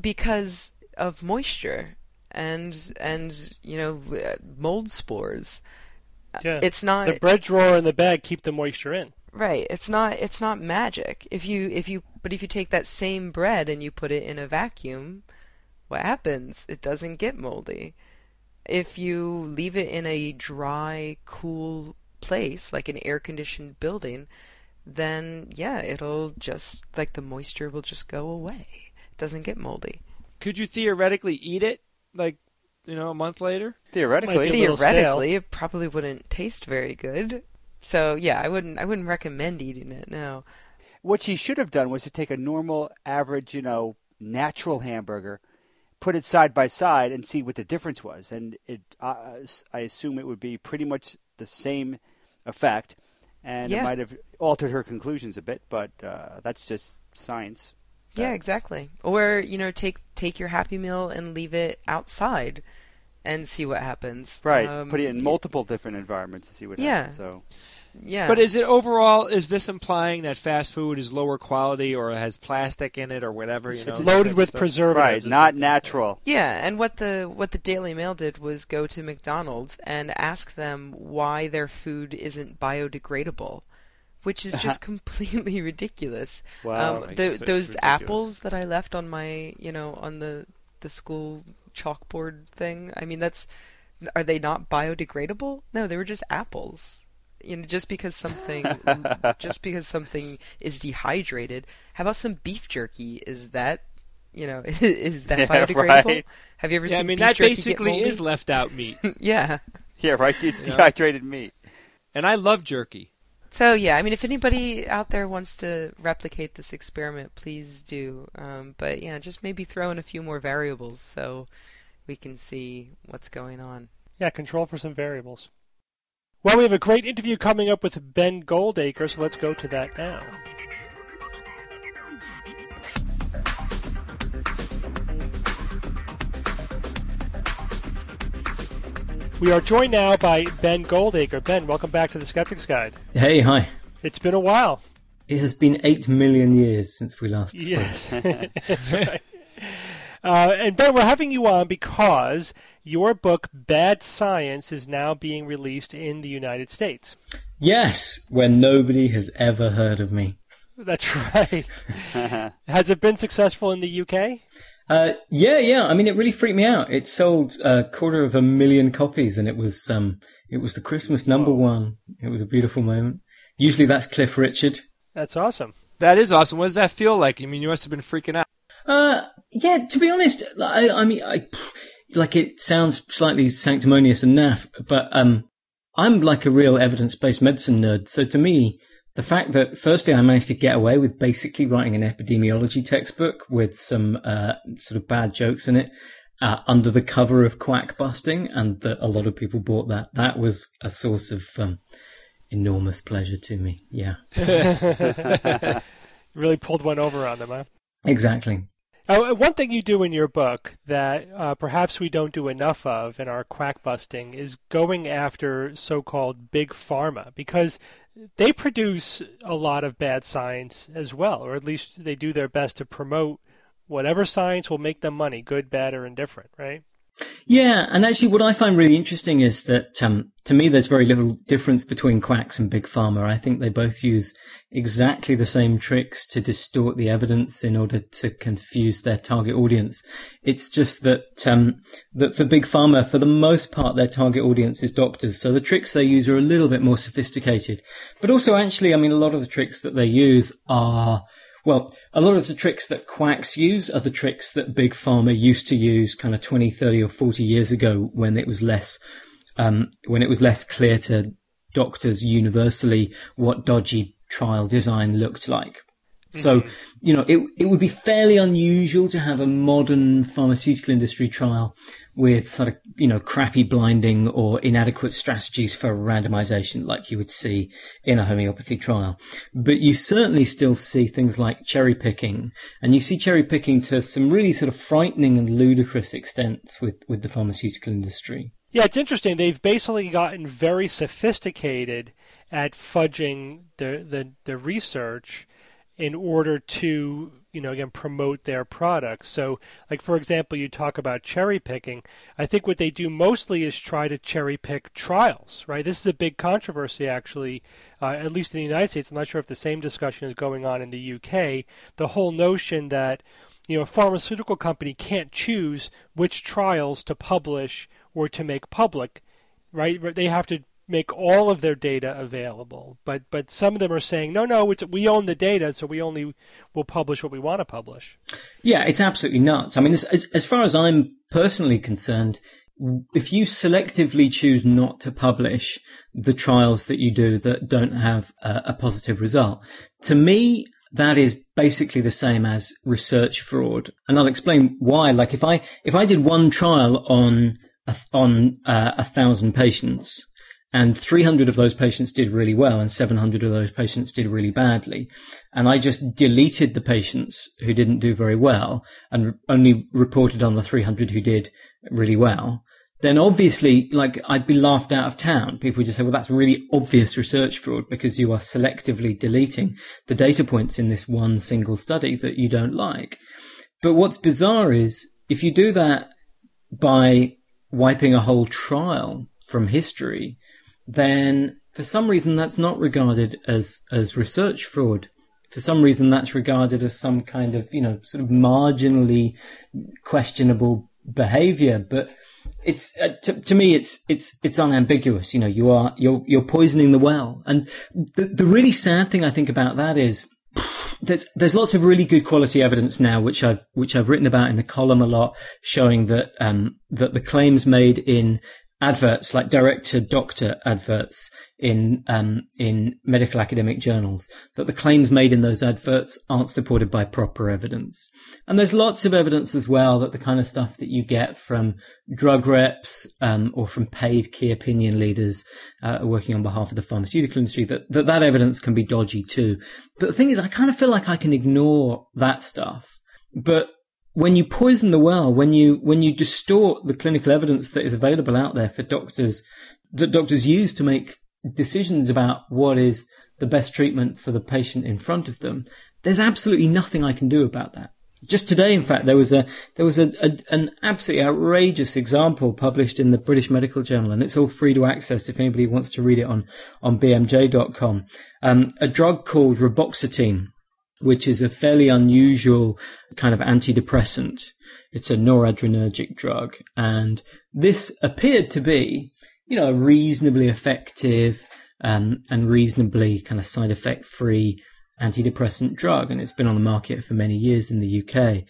because of moisture and and you know uh, mold spores Yeah. it's not the bread drawer and the bag keep the moisture in. right. It's not it's not magic. If you if you but if you take that same bread and you put it in a vacuum what happens? It doesn't get moldy. If you leave it in a dry cool place like an air conditioned building then yeah it'll just like the moisture will just go away. It doesn't get moldy. Could you theoretically eat it? Like you know a month later? Theoretically, a little theoretically it probably wouldn't taste very good so yeah i wouldn't i wouldn't recommend eating it no what she should have done was to take a normal, average, you know, natural hamburger, put it side by side, and see what the difference was. And it, uh, I assume it would be pretty much the same effect, and Yeah. it might have altered her conclusions a bit. But uh, that's just science. Yeah That- exactly or you know take take your happy meal and leave it outside and see what happens Right. Um, put it in y- multiple different environments to see what Yeah. happens. So yeah But is it overall? Is this implying that fast food is lower quality or has plastic in it or whatever? You know, It's loaded with stuff? preservatives. right, not what they natural. Yeah, and what the what the Daily Mail did was go to McDonald's and ask them why their food isn't biodegradable, which is just completely ridiculous. Wow. um, the, guess those ridiculous. apples that I left on my, you know, on the the school chalkboard thing. I mean, that's are they not biodegradable? No, they were just apples. You know, just because something just because something is dehydrated. How about some beef jerky? Is that you know is that Yeah, biodegradable? right. Have you ever seen beef jerky? I mean beef that jerky basically moldy? is left out meat, yeah. Yeah, right. It's Yeah. dehydrated meat. and I love jerky. So yeah, I mean, if anybody out there wants to replicate this experiment, please do. Um, but yeah, just maybe throw in a few more variables so we can see what's going on. Yeah, control for some variables. Well, we have a great interview coming up with Ben Goldacre, so let's go to that now. We are joined now by Ben Goldacre. Ben, welcome back to the Skeptic's Guide. Hey, hi. It's been a while. It has been eight million years since we last spoke. Yes. Right. Uh, and Ben, we're having you on because your book, Bad Science, is now being released in the United States. Yes, where nobody has ever heard of me. That's right. Has it been successful in the UK? Uh, yeah, yeah. I mean, it really freaked me out. It sold a quarter of a million copies, and it was um, it was the Christmas number one. It was a beautiful moment. Usually, that's Cliff Richard. That's awesome. That is awesome. What does that feel like? I mean, you must have been freaking out. Uh, yeah. To be honest, I, I mean, I like it sounds slightly sanctimonious and naff, but um, I'm like a real evidence-based medicine nerd. So to me, the fact that firstly I managed to get away with basically writing an epidemiology textbook with some uh, sort of bad jokes in it uh, under the cover of quack busting, and that a lot of people bought that, that was a source of um, enormous pleasure to me. Yeah, Really pulled one over on them, huh? exactly. Uh, one thing you do in your book that uh, perhaps we don't do enough of in our quack busting is going after so-called big pharma because they produce a lot of bad science as well, or at least they do their best to promote whatever science will make them money, good, bad, or indifferent, right? Yeah, and actually, what I find really interesting is that um, to me, there's very little difference between quacks and big pharma. I think they both use exactly the same tricks to distort the evidence in order to confuse their target audience. It's just that um, that for big pharma, for the most part, their target audience is doctors, so the tricks they use are a little bit more sophisticated. But also, actually, I mean, a lot of the tricks that they use are well, a lot of the tricks that quacks use are the tricks that big pharma used to use kind of 20, 30 or 40 years ago when it was less, um, when it was less clear to doctors universally what dodgy trial design looked like. So, mm-hmm. you know, it, it would be fairly unusual to have a modern pharmaceutical industry trial with sort of, you know, crappy blinding or inadequate strategies for randomization like you would see in a homeopathy trial. But you certainly still see things like cherry picking and you see cherry picking to some really sort of frightening and ludicrous extents with, with the pharmaceutical industry. Yeah, it's interesting. They've basically gotten very sophisticated at fudging the the, the research in order to you know again promote their products. So like for example you talk about cherry picking. I think what they do mostly is try to cherry pick trials right? This is a big controversy actually uh, at least in the united states. I'm not sure if the same discussion is going on in the uk the whole notion that you know a pharmaceutical company can't choose which trials to publish or to make public right? They have to make all of their data available. But but some of them are saying, no, no, we own the data, so we only will publish what we want to publish. Yeah, it's absolutely nuts. I mean, as, as, far as I'm personally concerned, if you selectively choose not to publish the trials that you do that don't have a, a positive result, to me, that is basically the same as research fraud. And I'll explain why. Like if I, if I did one trial on, on uh, a thousand patients, and 300 of those patients did really well and 700 of those patients did really badly. And I just deleted the patients who didn't do very well and only reported on the 300 who did really well. Then obviously, like, I'd be laughed out of town. People would just say, well, that's really obvious research fraud because you are selectively deleting the data points in this one single study that you don't like. But what's bizarre is if you do that by wiping a whole trial from history, then for some reason that's not regarded as, as research fraud. For some reason that's regarded as some kind of, you know, sort of marginally questionable behavior. But it's uh, to, to me it's it's it's unambiguous you know you are you're you're poisoning the well and the the really sad thing i think about that is there's there's lots of really good quality evidence now which i've which i've written about in the column a lot showing that um that the claims made in adverts, like direct to doctor adverts in um, in medical academic journals, that the claims made in those adverts aren't supported by proper evidence. And there's lots of evidence as well that the kind of stuff that you get from drug reps um, or from paid key opinion leaders uh, working on behalf of the pharmaceutical industry, that, that that evidence can be dodgy too. But the thing is, I kind of feel like I can ignore that stuff. But when you poison the well, when you when you distort the clinical evidence that is available out there for doctors that doctors use to make decisions about what is the best treatment for the patient in front of them, there's absolutely nothing I can do about that. Just today, in fact, there was a there was a, a, an absolutely outrageous example published in the British Medical Journal, and it's all free to access if anybody wants to read it on on bmj.com. Um, a drug called reboxetine, which is a fairly unusual kind of antidepressant. It's a noradrenergic drug. And this appeared to be, you know, a reasonably effective um, and reasonably kind of side effect free antidepressant drug. And it's been on the market for many years in the UK.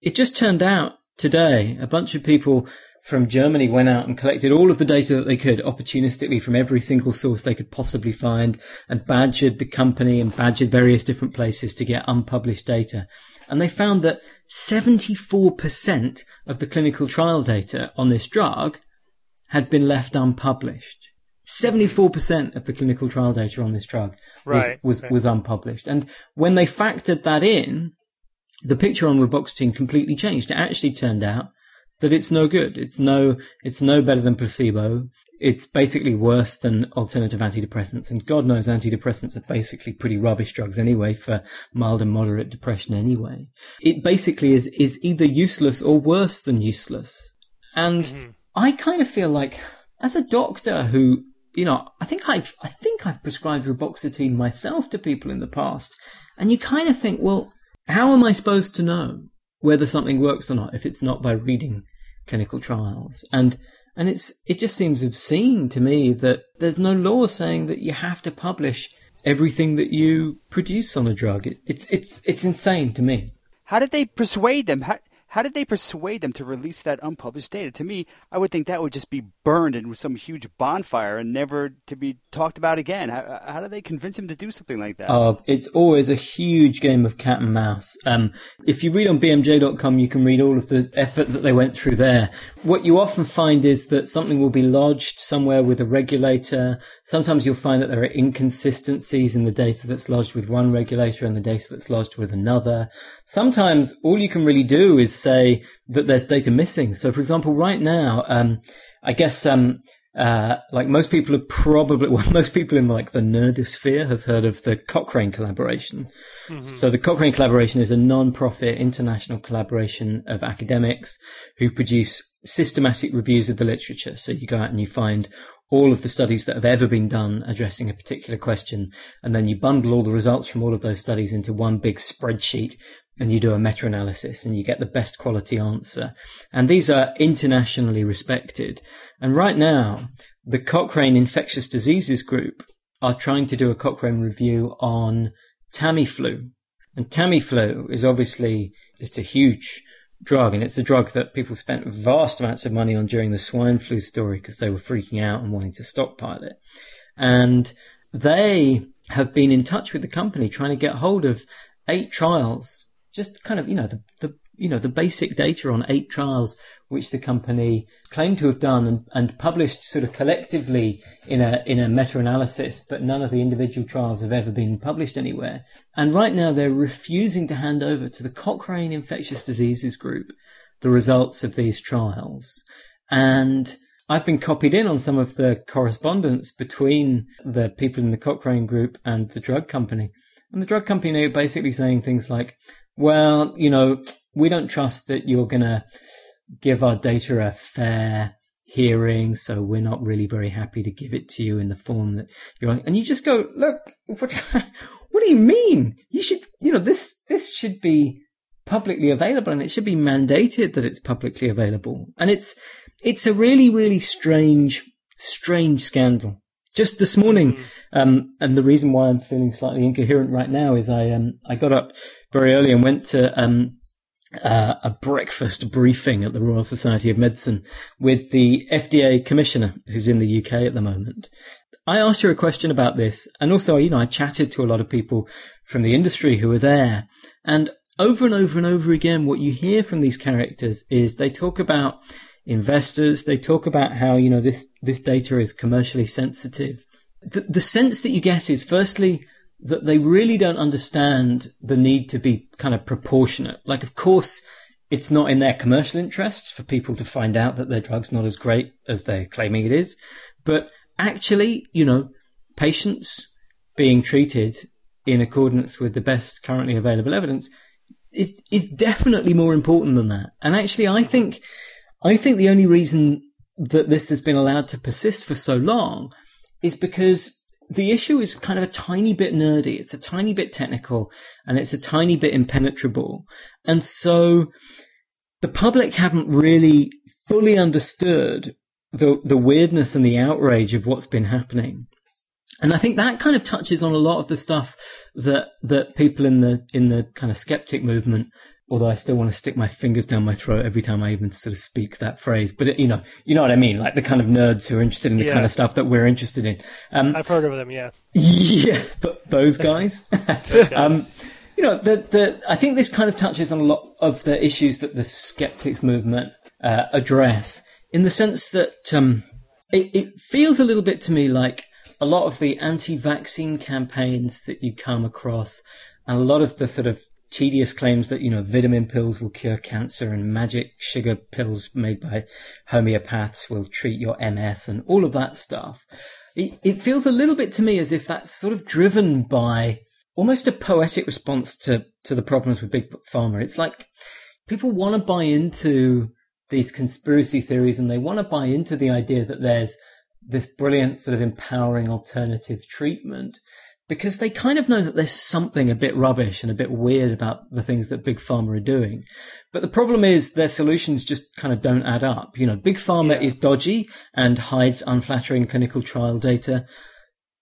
It just turned out today a bunch of people from Germany went out and collected all of the data that they could opportunistically from every single source they could possibly find and badgered the company and badgered various different places to get unpublished data. And they found that 74% of the clinical trial data on this drug had been left unpublished. 74% of the clinical trial data on this drug right, was, was, was unpublished. And when they factored that in, the picture on reboxetine completely changed. It actually turned out that it's no good. It's no, it's no better than placebo. It's basically worse than alternative antidepressants. And God knows antidepressants are basically pretty rubbish drugs anyway for mild and moderate depression anyway. It basically is, is either useless or worse than useless. And mm-hmm. I kind of feel like as a doctor who, you know, I think I've, I think I've prescribed reboxetine myself to people in the past. And you kind of think, well, how am I supposed to know whether something works or not if it's not by reading clinical trials. And and it's it just seems obscene to me that there's no law saying that you have to publish everything that you produce on a drug. It, it's it's it's insane to me. How did they persuade them? How, how did they persuade them to release that unpublished data? To me, I would think that would just be burned in some huge bonfire and never to be talked about again. How, how do they convince him to do something like that? Uh, it's always a huge game of cat and mouse. Um, if you read on bmj.com, you can read all of the effort that they went through there. What you often find is that something will be lodged somewhere with a regulator. Sometimes you'll find that there are inconsistencies in the data that's lodged with one regulator and the data that's lodged with another. Sometimes all you can really do is say that there's data missing. So, for example, right now, um, I guess, um, uh, like most people have probably, well, most people in like the nerdosphere have heard of the Cochrane collaboration. Mm-hmm. So the Cochrane collaboration is a non-profit international collaboration of academics who produce systematic reviews of the literature. So you go out and you find all of the studies that have ever been done addressing a particular question, and then you bundle all the results from all of those studies into one big spreadsheet and you do a meta-analysis and you get the best quality answer. And these are internationally respected. And right now, the Cochrane Infectious Diseases Group are trying to do a Cochrane review on Tamiflu. And Tamiflu is obviously, it's a huge drug and it's a drug that people spent vast amounts of money on during the swine flu story because they were freaking out and wanting to stockpile it. And they have been in touch with the company trying to get hold of eight trials just kind of, you know, the, the, you know, the basic data on eight trials which the company claimed to have done and, and published sort of collectively in a, in a meta-analysis, but none of the individual trials have ever been published anywhere. And right now they're refusing to hand over to the Cochrane Infectious Diseases Group the results of these trials. And I've been copied in on some of the correspondence between the people in the Cochrane group and the drug company. And the drug company are basically saying things like, well, you know, we don't trust that you're going to give our data a fair hearing, so we're not really very happy to give it to you in the form that you're. And you just go, look, what, what do you mean? You should, you know, this, this should be publicly available and it should be mandated that it's publicly available. And it's, it's a really, really strange, strange scandal. Just this morning, mm. um, and the reason why I'm feeling slightly incoherent right now is I um, I got up very early and went to um, uh, a breakfast briefing at the Royal Society of Medicine with the FDA commissioner who's in the UK at the moment. I asked her a question about this, and also, you know, I chatted to a lot of people from the industry who were there, and over and over and over again, what you hear from these characters is they talk about investors. They talk about how, you know, this, this data is commercially sensitive. The, the sense that you get is firstly, that they really don't understand the need to be kind of proportionate. Like, of course, it's not in their commercial interests for people to find out that their drug's not as great as they're claiming it is. But actually, you know, patients being treated in accordance with the best currently available evidence is is definitely more important than that. And actually, I think I think the only reason that this has been allowed to persist for so long is because the issue is kind of a tiny bit nerdy. It's a tiny bit technical and it's a tiny bit impenetrable. And so the public haven't really fully understood the, the weirdness and the outrage of what's been happening. And I think that kind of touches on a lot of the stuff that, that people in the, in the kind of skeptic movement although I still want to stick my fingers down my throat every time I even sort of speak that phrase. But it, you know, you know what I mean, like the kind of nerds who are interested in the yeah. kind of stuff that we're interested in. Um, I've heard of them, yeah. Yeah, but those guys. those guys. Um, you know, the, the, I think this kind of touches on a lot of the issues that the skeptics movement uh, address, in the sense that um, it, it feels a little bit to me like a lot of the anti-vaccine campaigns that you come across, and a lot of the sort of tedious claims that, you know, vitamin pills will cure cancer and magic sugar pills made by homeopaths will treat your MS and all of that stuff. It, it feels a little bit to me as if that's sort of driven by almost a poetic response to, to the problems with big pharma. It's like people want to buy into these conspiracy theories and they want to buy into the idea that there's this brilliant sort of empowering alternative treatment because they kind of know that there's something a bit rubbish and a bit weird about the things that big pharma are doing. But the problem is their solutions just kind of don't add up. You know, big pharma yeah. is dodgy and hides unflattering clinical trial data.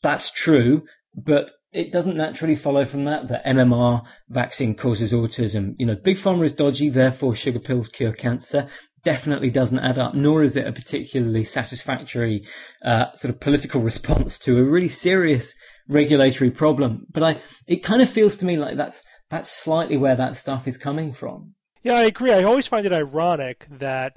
That's true, but it doesn't naturally follow from that that MMR vaccine causes autism. You know, big pharma is dodgy, therefore sugar pills cure cancer definitely doesn't add up, nor is it a particularly satisfactory uh, sort of political response to a really serious regulatory problem. But I, it kind of feels to me like that's that's slightly where that stuff is coming from. Yeah, I agree. I always find it ironic that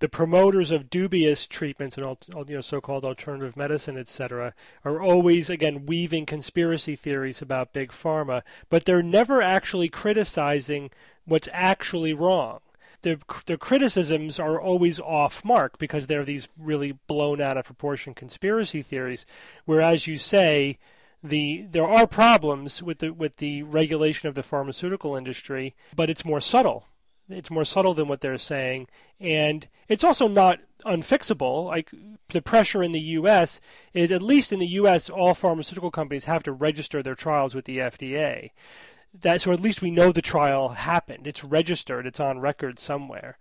the promoters of dubious treatments and you know so-called alternative medicine, etc., are always again weaving conspiracy theories about big pharma, but they're never actually criticizing what's actually wrong their their criticisms are always off mark because they're these really blown out of proportion conspiracy theories. Whereas you say the there are problems with the with the regulation of the pharmaceutical industry, but it's more subtle. It's more subtle than what they're saying, and it's also not unfixable. Like the pressure in the U.S. is, at least in the U.S., all pharmaceutical companies have to register their trials with the FDA that so at least we know the trial happened. It's registered. It's on record somewhere,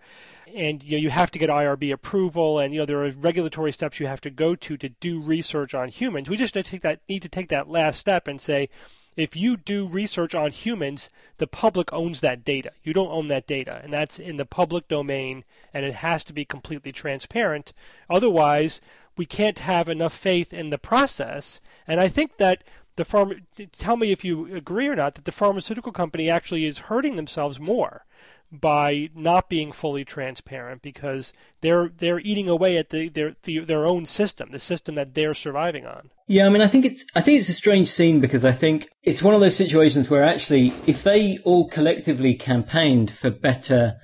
and you know, you have to get IRB approval, and you know there are regulatory steps you have to go to to do research on humans. We just need to take that need to take that last step and say. If you do research on humans, the public owns that data. You don't own that data, and that's in the public domain, and it has to be completely transparent. Otherwise, we can't have enough faith in the process. And I think that the farm tell me if you agree or not that the pharmaceutical company actually is hurting themselves more by not being fully transparent because they're they're eating away at the, their the, their own system, the system that they're surviving on. Yeah, I mean, I think it's I think it's a strange scene because I think it's one of those situations where actually, if they all collectively campaigned for better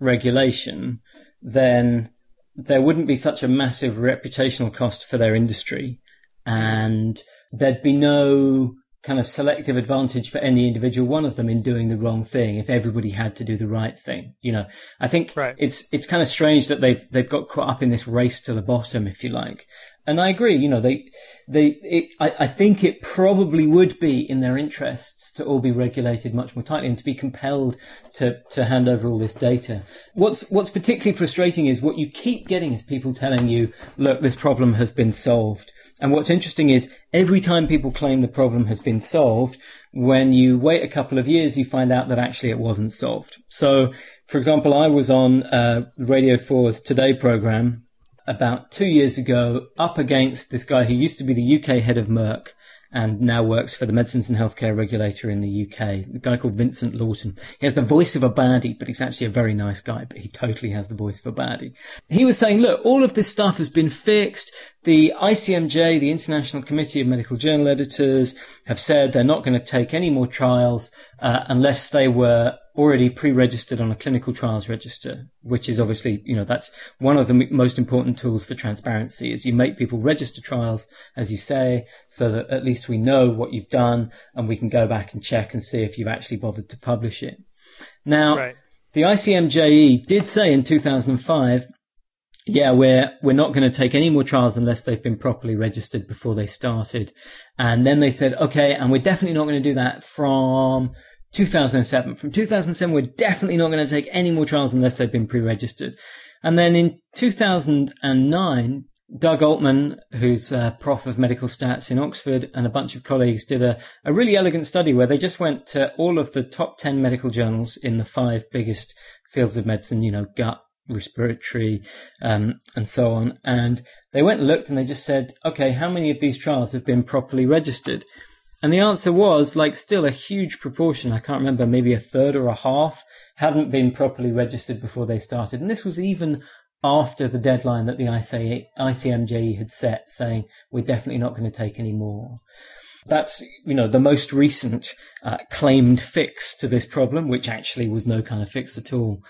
regulation, then there wouldn't be such a massive reputational cost for their industry, and there'd be no kind of selective advantage for any individual one of them in doing the wrong thing if everybody had to do the right thing. You know, I think Right. it's it's kind of strange that they've they've got caught up in this race to the bottom, if you like. And I agree. You know, they they it, I, I think it probably would be in their interests to all be regulated much more tightly and to be compelled to to hand over all this data. What's what's particularly frustrating is what you keep getting is people telling you, look, this problem has been solved. And what's interesting is every time people claim the problem has been solved, when you wait a couple of years, you find out that actually it wasn't solved. So, for example, I was on uh, Radio 4's Today program about two years ago up against this guy who used to be the UK head of Merck and now works for the Medicines and Healthcare Regulator in the UK, the guy called Vincent Lawton. He has the voice of a baddie, but he's actually a very nice guy, but he totally has the voice of a baddie. He was saying, look, all of this stuff has been fixed. The ICMJ, the International Committee of Medical Journal Editors, have said they're not going to take any more trials uh, unless they were already pre-registered on a clinical trials register, which is obviously, you know, that's one of the m- most important tools for transparency is you make people register trials, as you say, so that at least we know what you've done and we can go back and check and see if you've actually bothered to publish it. Now, Right. the ICMJE did say in 2005, yeah, we're, we're not going to take any more trials unless they've been properly registered before they started. And then they said, okay, and we're definitely not going to do that from 2007. From 2007, we're definitely not going to take any more trials unless they've been pre-registered. And then in 2009, Doug Altman, who's a prof of medical stats in Oxford, and a bunch of colleagues did a, a really elegant study where they just went to all of the top 10 medical journals in the five biggest fields of medicine, you know, gut, respiratory, um, and so on. And they went and looked and they just said, okay, how many of these trials have been properly registered? And the answer was like still a huge proportion. I can't remember, maybe a third or a half hadn't been properly registered before they started. And this was even after the deadline that the ICMJE had set saying we're definitely not going to take any more. That's, you know, the most recent uh, claimed fix to this problem, which actually was no kind of fix at all.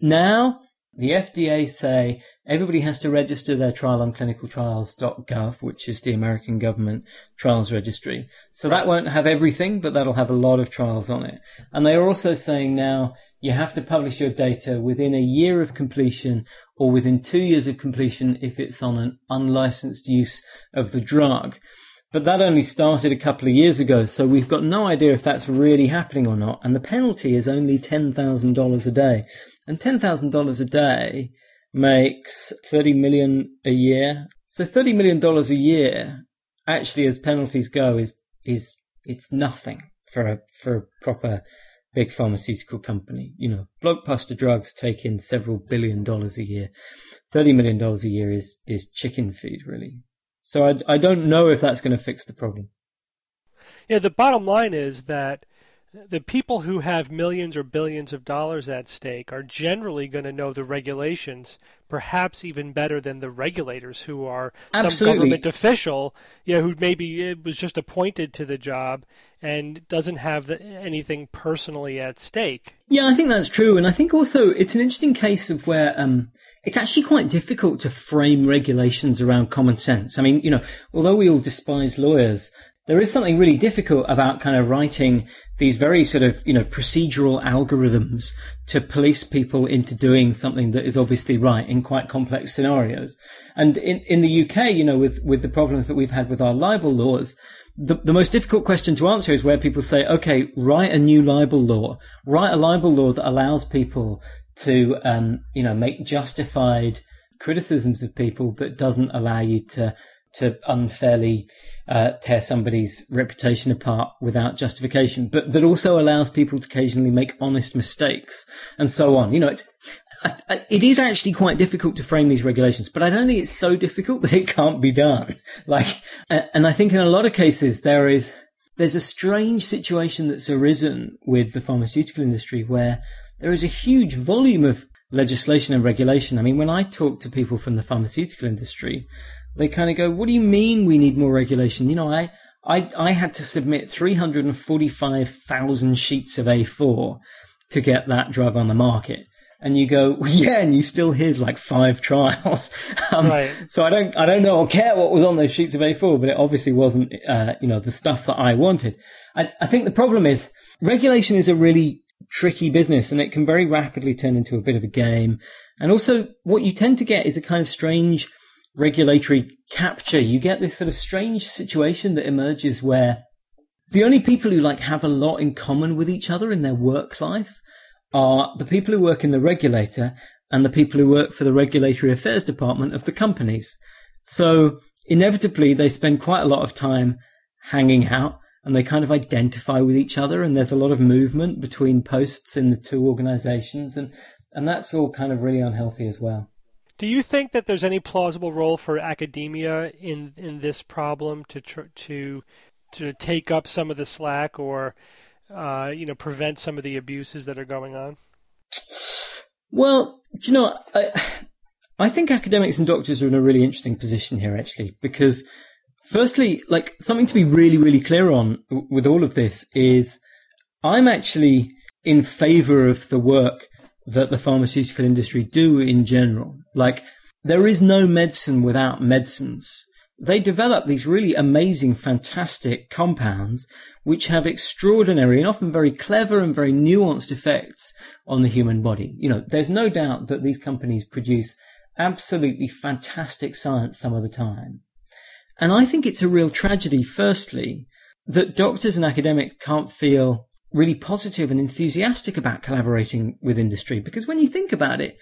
Now, the FDA say everybody has to register their trial on clinicaltrials.gov, which is the American government trials registry. So that won't have everything, but that'll have a lot of trials on it. And they are also saying now you have to publish your data within a year of completion or within two years of completion if it's on an unlicensed use of the drug. But that only started a couple of years ago, so we've got no idea if that's really happening or not. And the penalty is only $10,000 a day. And $10,000 a day makes 30 million a year. So $30 million a year, actually, as penalties go, is, is, it's nothing for a, for a proper big pharmaceutical company. You know, blockbuster drugs take in several billion dollars a year. $30 million a year is, is chicken feed, really. So I, I don't know if that's going to fix the problem. Yeah, the bottom line is that the people who have millions or billions of dollars at stake are generally going to know the regulations, perhaps even better than the regulators who are some government official, yeah, who maybe uh, was just appointed to the job and doesn't have the, anything personally at stake. Yeah, I think that's true. And I think also it's an interesting case of where, um, it's actually quite difficult to frame regulations around common sense. I mean, you know, although we all despise lawyers, there is something really difficult about kind of writing these very sort of, you know, procedural algorithms to police people into doing something that is obviously right in quite complex scenarios. And in, in the UK, you know, with, with the problems that we've had with our libel laws, the, the most difficult question to answer is where people say, okay, write a new libel law, write a libel law that allows people to, um, you know, make justified criticisms of people, but doesn't allow you to, to unfairly uh, tear somebody's reputation apart without justification, but that also allows people to occasionally make honest mistakes and so on. You know, it's, it is actually quite difficult to frame these regulations, but I don't think it's so difficult that it can't be done. Like, and I think in a lot of cases there is, there's a strange situation that's arisen with the pharmaceutical industry where there is a huge volume of legislation and regulation. I mean, when I talk to people from the pharmaceutical industry, they kind of go, what do you mean we need more regulation? You know, I, I, I had to submit 345,000 sheets of A4 to get that drug on the market. and you go, well, yeah, and you still hear like five trials. Um, Right. So I don't, I don't know or care what was on those sheets of A4, but it obviously wasn't, uh, you know, the stuff that I wanted. I, I think the problem is regulation is a really tricky business and it can very rapidly turn into a bit of a game. And also what you tend to get is a kind of strange regulatory capture. You get this sort of strange situation that emerges where the only people who like have a lot in common with each other in their work life are the people who work in the regulator and the people who work for the regulatory affairs department of the companies. So inevitably they spend quite a lot of time hanging out and they kind of identify with each other and there's a lot of movement between posts in the two organizations and and that's all kind of really unhealthy as well. Do you think that there's any plausible role for academia in in this problem to tr- to to take up some of the slack or uh, you know prevent some of the abuses that are going on? Well, you know, I, I think academics and doctors are in a really interesting position here, actually, because firstly, like something to be really, really clear on with all of this is I'm actually in favor of the work that the pharmaceutical industry do in general. Like there is no medicine without medicines. They develop these really amazing, fantastic compounds which have extraordinary and often very clever and very nuanced effects on the human body. You know, there's no doubt that these companies produce absolutely fantastic science some of the time. And I think it's a real tragedy, firstly, that doctors and academics can't feel really positive and enthusiastic about collaborating with industry. Because when you think about it,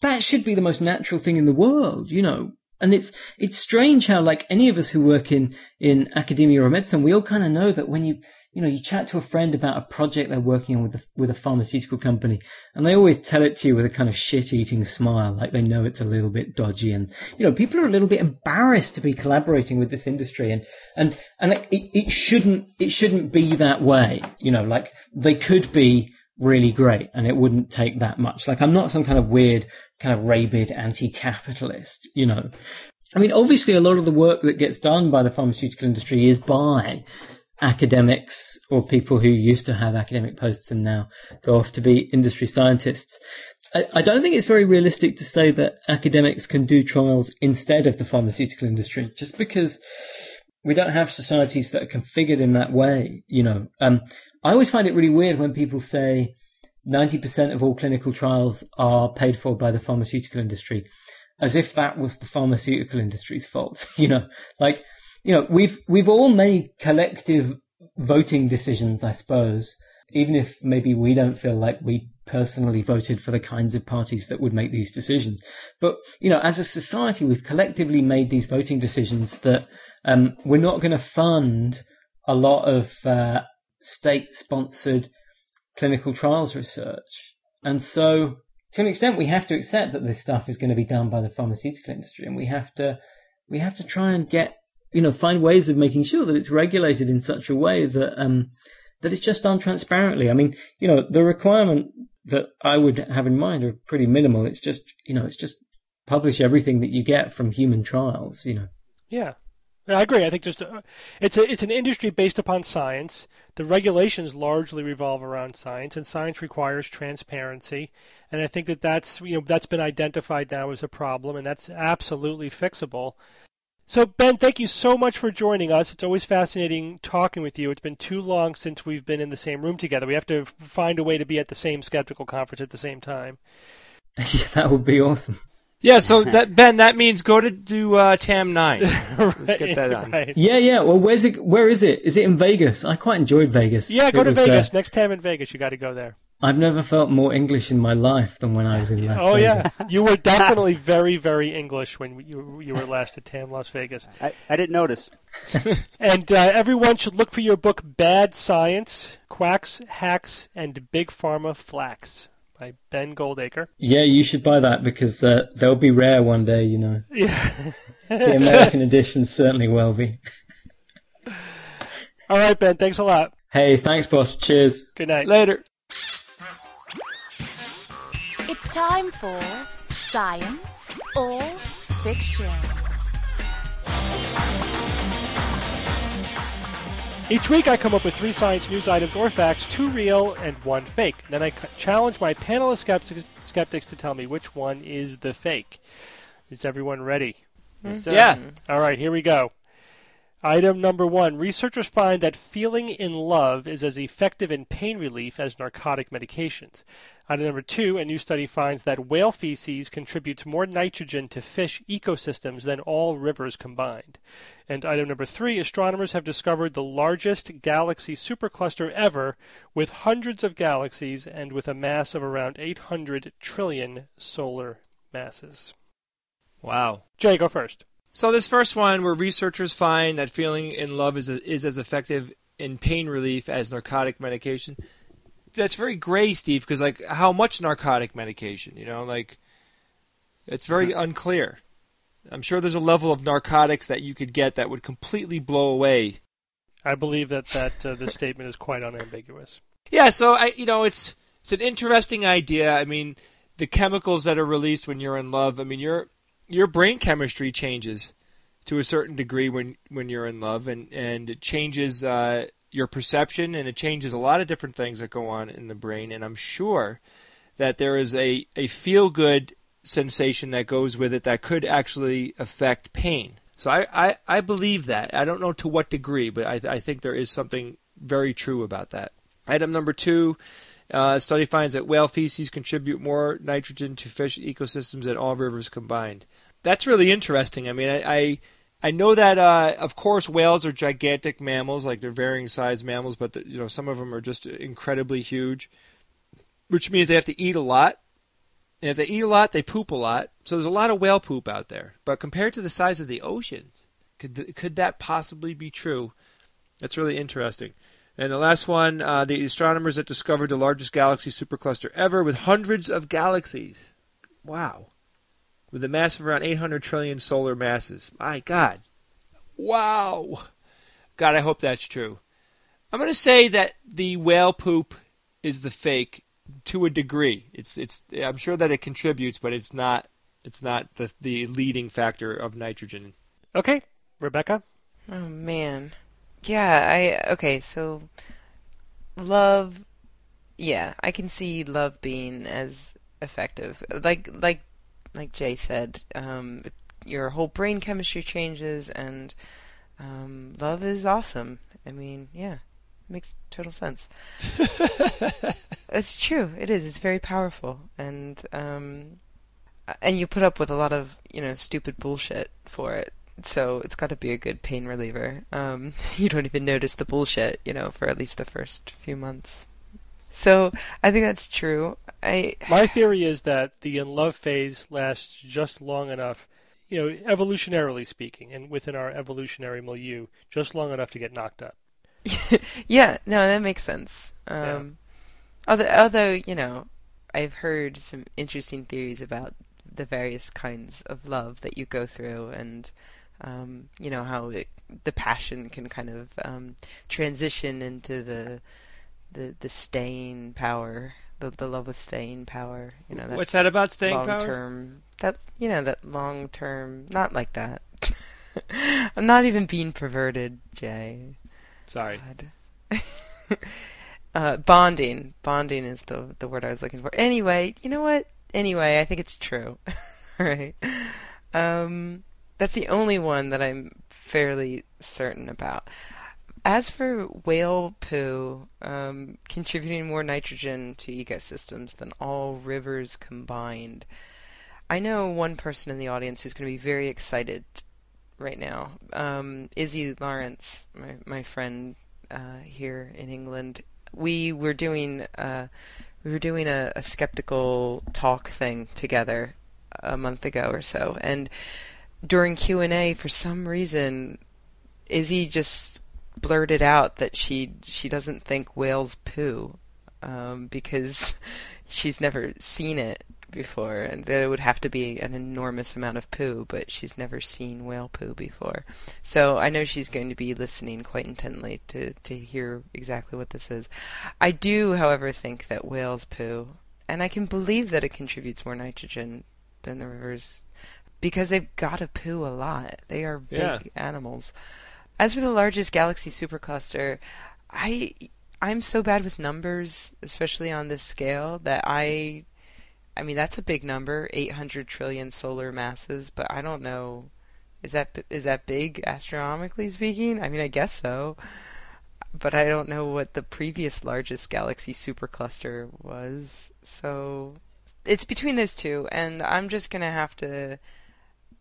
that should be the most natural thing in the world, you know. And it's it's strange how like any of us who work in in academia or medicine, we all kind of know that when you you know you chat to a friend about a project they're working on with the, with a pharmaceutical company, and they always tell it to you with a kind of shit-eating smile, like they know it's a little bit dodgy, and you know people are a little bit embarrassed to be collaborating with this industry, and and and it, it shouldn't it shouldn't be that way, you know, like they could be really great and it wouldn't take that much. Like I'm not some kind of weird, kind of rabid anti-capitalist, you know. I mean, obviously a lot of the work that gets done by the pharmaceutical industry is by academics or people who used to have academic posts and now go off to be industry scientists. I, I don't think it's very realistic to say that academics can do trials instead of the pharmaceutical industry just because we don't have societies that are configured in that way, you know. Um, I always find it really weird when people say 90% of all clinical trials are paid for by the pharmaceutical industry, as if that was the pharmaceutical industry's fault. you know, like, you know, we've, we've all made collective voting decisions, I suppose, even if maybe we don't feel like we personally voted for the kinds of parties that would make these decisions. But, you know, as a society, we've collectively made these voting decisions that, um, we're not going to fund a lot of, uh, state sponsored clinical trials research. And so to an extent we have to accept that this stuff is going to be done by the pharmaceutical industry and we have to we have to try and get you know find ways of making sure that it's regulated in such a way that um that it's just done transparently. I mean, you know, the requirement that I would have in mind are pretty minimal. It's just, you know, it's just publish everything that you get from human trials, you know. Yeah. I agree. I think just uh, it's a it's an industry based upon science. The regulations largely revolve around science, and science requires transparency. And I think that that's you know that's been identified now as a problem, and that's absolutely fixable. So Ben, thank you so much for joining us. It's always fascinating talking with you. It's been too long since we've been in the same room together. We have to find a way to be at the same skeptical conference at the same time. yeah, that would be awesome. Yeah, so that Ben, that means go to do uh, TAM Nine. Let's get that on. Right. Yeah, yeah. Well, where's it? Where is it? Is it in Vegas? I quite enjoyed Vegas. Yeah, go It to was, uh, Vegas. Next time in Vegas, you got to go there. I've never felt more English in my life than when I was in Las Oh Vegas. Oh yeah, you were definitely very, very English when you you were last at TAM Las Vegas. I, I didn't notice. And uh, everyone should look for your book, Bad Science: Quacks, Hacks, and Big Pharma Flacks by Ben Goldacre. Yeah, you should buy that because uh, they'll be rare one day. You know, Yeah. the American edition certainly will be. All right, Ben. Thanks a lot. Hey, thanks, boss. Cheers. Good night. Later. It's time for Science or Fiction. Each week, I come up with three science news items or facts, two real and one fake. Then I challenge my panel of skeptics, skeptics to tell me which one is the fake. Is everyone ready? Hmm. Yeah. All right, here we go. Item number one researchers find that feeling in love is as effective in pain relief as narcotic medications. Item number two a new study finds that whale feces contributes more nitrogen to fish ecosystems than all rivers combined. And item number three astronomers have discovered the largest galaxy supercluster ever with hundreds of galaxies and with a mass of around 800 trillion solar masses. Wow. Jay, go first. So this first one, where researchers find that feeling in love is is as effective in pain relief as narcotic medication. That's very gray, Steve, because like how much narcotic medication? You know, like it's very unclear. I'm sure there's a level of narcotics that you could get that would completely blow away. I believe that that uh, this statement is quite unambiguous. Yeah, so I, you know, it's it's an interesting idea. I mean, the chemicals that are released when you're in love. I mean, your your brain chemistry changes to a certain degree when when you're in love, and and it changes uh, your perception, and it changes a lot of different things that go on in the brain. And I'm sure that there is a a feel good sensation that goes with it that could actually affect pain. So I, I, I believe that. I don't know to what degree, but I, I think there is something very true about that. Item number two uh, study finds that whale feces contribute more nitrogen to fish ecosystems than all rivers combined. That's really interesting. I mean, I, I, I know that, uh, of course, whales are gigantic mammals, like they're varying size mammals, but the, you know some of them are just incredibly huge, which means they have to eat a lot. And if they eat a lot, they poop a lot. So there's a lot of whale poop out there. But compared to the size of the oceans, could th- could that possibly be true? That's really interesting. And the last one, uh, the astronomers that discovered the largest galaxy supercluster ever with hundreds of galaxies. Wow. With a mass of around 800 trillion solar masses. My God. Wow. God, I hope that's true. I'm going to say that the whale poop is the fake to a degree. It's it's I'm sure that it contributes, but it's not it's not the the leading factor of nitrogen. Okay, Rebecca. Oh man. Yeah, I okay, so love yeah, I can see love being as effective. Like like like Jay said, um your whole brain chemistry changes and um love is awesome. I mean, yeah. Makes total sense. it's true. It is. It's very powerful, and um, and you put up with a lot of you know stupid bullshit for it. So it's got to be a good pain reliever. Um, you don't even notice the bullshit, you know, for at least the first few months. So I think that's true. I My theory is that the in love phase lasts just long enough, you know, evolutionarily speaking, and within our evolutionary milieu, just long enough to get knocked up. yeah, no, that makes sense. Um, Yeah. although, although you know, I've heard some interesting theories about the various kinds of love that you go through, and um, you know how it, the passion can kind of um, transition into the the the staying power, the the love of staying power. You know, What's that about staying long power? term that you know that long term not like that. I'm not even being perverted, Jay. Sorry. Uh, bonding. Bonding is the the word I was looking for. Anyway, you know what? Anyway, I think it's true. right. Um, that's the only one that I'm fairly certain about. As for whale poo um, contributing more nitrogen to ecosystems than all rivers combined, I know one person in the audience who's going to be very excited right now. Um, Izzy Lawrence, my my friend uh, here in England, we were doing uh, we were doing a, a skeptical talk thing together a month ago or so, and during Q and A, for some reason, Izzy just blurted out that she she doesn't think whales poo um, because she's never seen it before, and that it would have to be an enormous amount of poo, but she's never seen whale poo before. So I know she's going to be listening quite intently to, to hear exactly what this is. I do, however, think that whales poo, and I can believe that it contributes more nitrogen than the rivers because they've got to poo a lot. They are big Yeah. animals. As for the largest galaxy supercluster, I I'm so bad with numbers, especially on this scale, that I I mean that's a big number, 800 trillion solar masses, but I don't know is that is that big astronomically speaking? I mean, I guess so. But I don't know what the previous largest galaxy supercluster was. So it's between those two and I'm just going to have to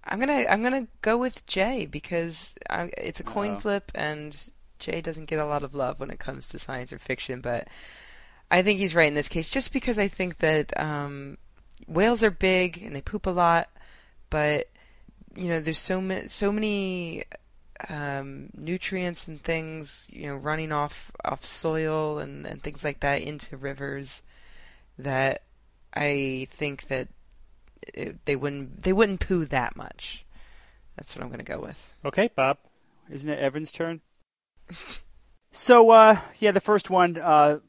I'm gonna I'm gonna go with Jay because I, it's a coin Oh. flip, and Jay doesn't get a lot of love when it comes to science or fiction. But I think he's right in this case, just because I think that um, whales are big and they poop a lot, but you know there's so many so many um, nutrients and things you know running off off soil and, and things like that into rivers that I think that it, they wouldn't they wouldn't poo that much. That's what I'm going to go with. Okay, Bob. Isn't it Evan's turn? so, uh, yeah, the first one, uh,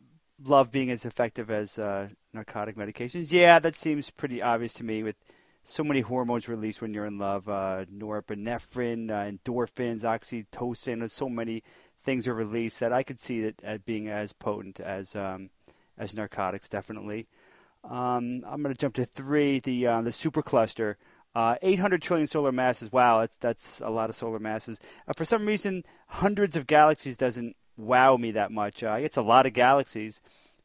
love being as effective as uh, narcotic medications. Yeah, that seems pretty obvious to me with so many hormones released when you're in love uh, norepinephrine, uh, endorphins, oxytocin, so many things are released that I could see it as being as potent as, um, as narcotics, definitely. Um, I'm going to jump to three, the, uh, the supercluster. Uh, 800 trillion solar masses. Wow, that's that's a lot of solar masses. Uh, for some reason, hundreds of galaxies doesn't wow me that much. Uh, it's a lot of galaxies,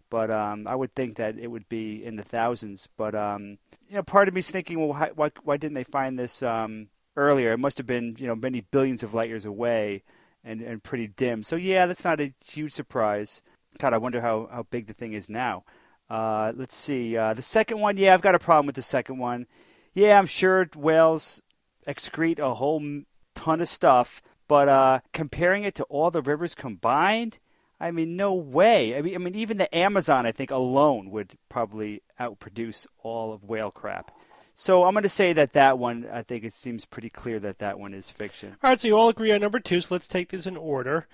but um, I would think that it would be in the thousands. But um, you know, part of me's thinking, well, why why, didn't they find this um, earlier? It must have been you know many billions of light years away and and pretty dim. So yeah, that's not a huge surprise. God, I wonder how how big the thing is now. Uh, let's see. Uh, the second one, yeah, I've got a problem with the second one. Yeah, I'm sure whales excrete a whole ton of stuff, but uh, comparing it to all the rivers combined, I mean, no way. I mean, I mean, even the Amazon, I think alone would probably outproduce all of whale crap. So I'm going to say that that one, I think it seems pretty clear that that one is fiction. All right, so you all agree on number two, so let's take this in order.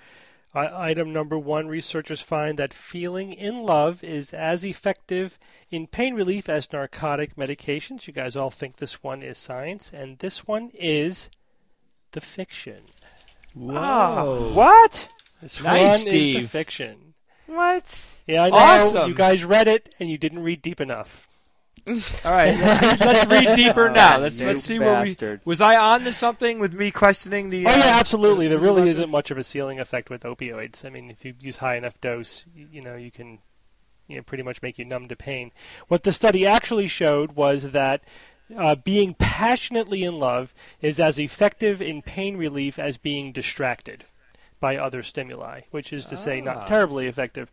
Uh, item number one researchers find that feeling in love is as effective in pain relief as narcotic medications. You guys all think this one is science, and this one is the fiction. Whoa. What? This Nice, one is Steve. the fiction. What? Yeah, I know. Awesome. You guys read it, and you didn't read deep enough. All right, let's read, let's read deeper Oh, now. Let's let's see where we was. I on to something with me questioning the. Oh uh, yeah, absolutely. There really isn't much of a ceiling effect with opioids. I mean, if you use high enough dose, you, you know, you can, you know, pretty much make you numb to pain. What the study actually showed was that uh, being passionately in love is as effective in pain relief as being distracted by other stimuli, which is to say, Ah. not terribly effective.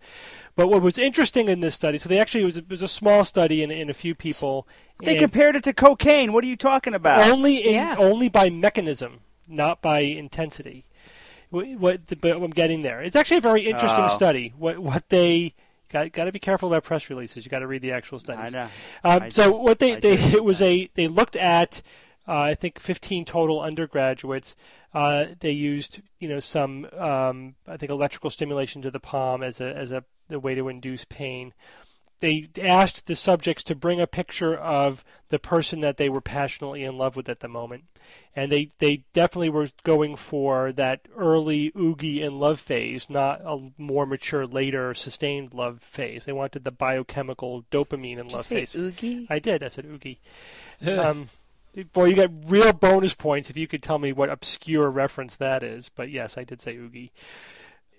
But what was interesting in this study, so they actually it was a, it was a small study in, in a few people. They and- compared it to cocaine. What are you talking about? only in Yeah. only by mechanism, not by intensity. Wh- What, the, but I'm getting there. It's actually a very interesting Oh. study. What what they got got to be careful about press releases. You got to read the actual studies. I studies. know. Um, I so do. what they, I they do. it was a they looked at uh, I think 15 total undergraduates. Uh, they used you know some um, I think electrical stimulation to the palm as a as a the way to induce pain. They asked the subjects to bring a picture of the person that they were passionately in love with at the moment, and they they definitely were going for that early oogie in love phase, not a more mature later sustained love phase. They wanted the biochemical dopamine in Did you love say phase. oogie? I did. I said oogie. um, boy, you get real bonus points if you could tell me what obscure reference that is. But yes, I did say oogie.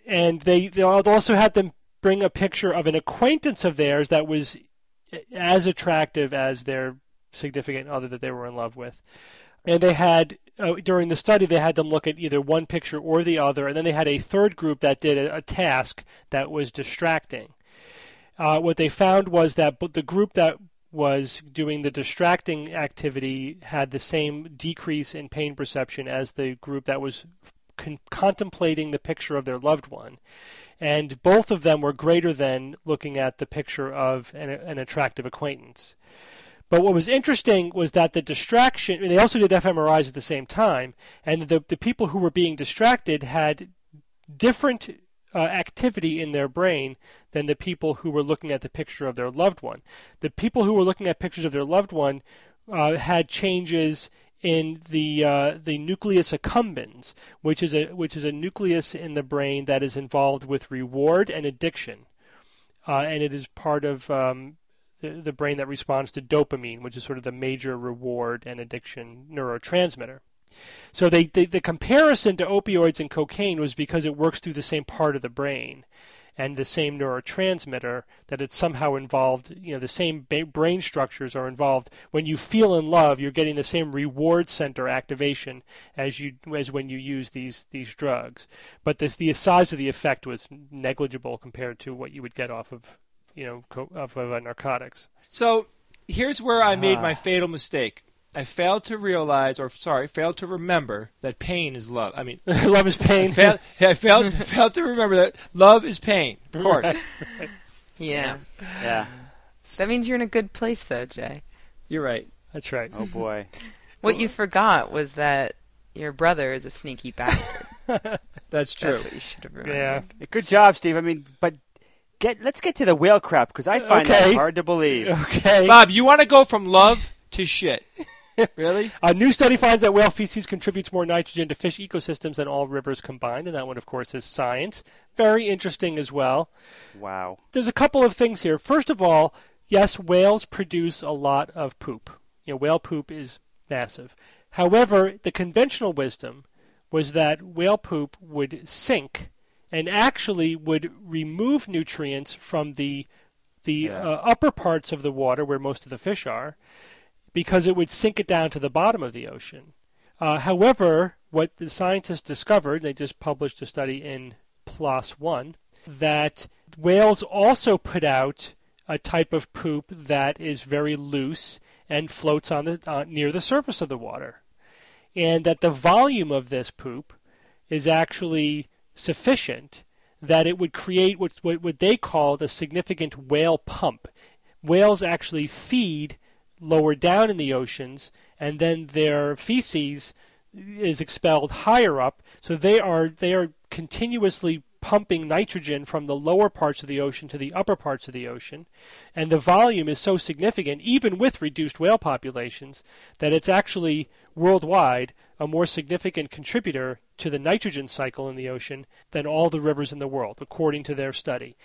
And they, they also had them bring a picture of an acquaintance of theirs that was as attractive as their significant other that they were in love with. And they had uh, during the study they had them look at either one picture or the other, and then they had a third group that did a, a task that was distracting. Uh, what they found was that the group that was doing the distracting activity had the same decrease in pain perception as the group that was con- contemplating the picture of their loved one. And both of them were greater than looking at the picture of an, an attractive acquaintance. But what was interesting was that the distraction, they also did fMRIs at the same time, and the, the people who were being distracted had different uh, activity in their brain than the people who were looking at the picture of their loved one. The people who were looking at pictures of their loved one uh, had changes in the uh, the nucleus accumbens, which is a which is a nucleus in the brain that is involved with reward and addiction, uh, and it is part of um, the, the brain that responds to dopamine, which is sort of the major reward and addiction neurotransmitter. So they, they, the comparison to opioids and cocaine was because it works through the same part of the brain and the same neurotransmitter that it's somehow involved you know the same ba- brain structures are involved. When you feel in love you're getting the same reward center activation as you as when you use these these drugs. But this, the size of the effect was negligible compared to what you would get off of you know co- off of uh, narcotics. So here's where I made my fatal mistake. I failed to realize, or sorry, failed to remember that pain is love. I mean, love is pain I failed, I failed, failed to remember that love is pain. Of course, Yeah. Yeah. That means you're in a good place, though, Jay. you're right. that's right Oh boy. What you forgot was that your brother is a sneaky bastard. That's true. That's what you should have remembered. yeah Good job, Steve. I mean, but get let's get to the whale crap because I find Okay. that hard to believe. okay Bob, you want to go from love to shit? really? A new study finds that whale feces contributes more nitrogen to fish ecosystems than all rivers combined, and that one, of course, is science. Very interesting as well. Wow. There's a couple of things here. First of all, yes, whales produce a lot of poop. You know, whale poop is massive. However, the conventional wisdom was that whale poop would sink and actually would remove nutrients from the the Yeah. uh, upper parts of the water where most of the fish are because it would sink it down to the bottom of the ocean. Uh, however, what the scientists discovered, they just published a study in PLOS One, that whales also put out a type of poop that is very loose and floats on the uh, near the surface of the water, and that the volume of this poop is actually sufficient that it would create what, what, what they called a significant whale pump. Whales actually feed lower down in the oceans, and then their feces is expelled higher up. So they are they are continuously pumping nitrogen from the lower parts of the ocean to the upper parts of the ocean, and the volume is so significant, even with reduced whale populations, that it's actually worldwide a more significant contributor to the nitrogen cycle in the ocean than all the rivers in the world, according to their study.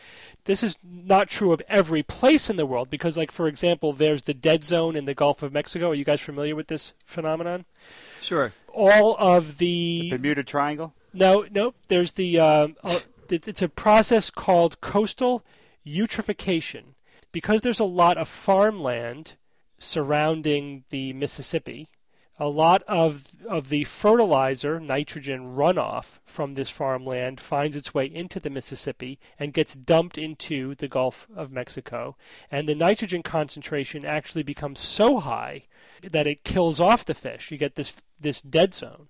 This is not true of every place in the world because, like for example, there's the dead zone in the Gulf of Mexico. Are you guys familiar with this phenomenon? Sure. All of the Bermuda Triangle. no, no. There's the um, uh, it's a process called coastal eutrophication because there's a lot of farmland surrounding the Mississippi. A lot of of the fertilizer, nitrogen runoff from this farmland finds its way into the Mississippi and gets dumped into the Gulf of Mexico. And the nitrogen concentration actually becomes so high that it kills off the fish. You get this this dead zone.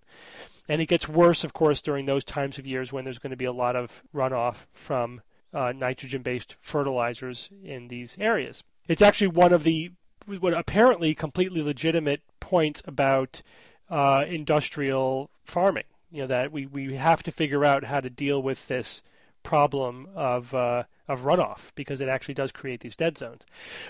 And it gets worse, of course, during those times of years when there's going to be a lot of runoff from uh, nitrogen based fertilizers in these areas. It's actually one of the what apparently completely legitimate points about uh, industrial farming. You know that we, we have to figure out how to deal with this problem of uh, of runoff because it actually does create these dead zones.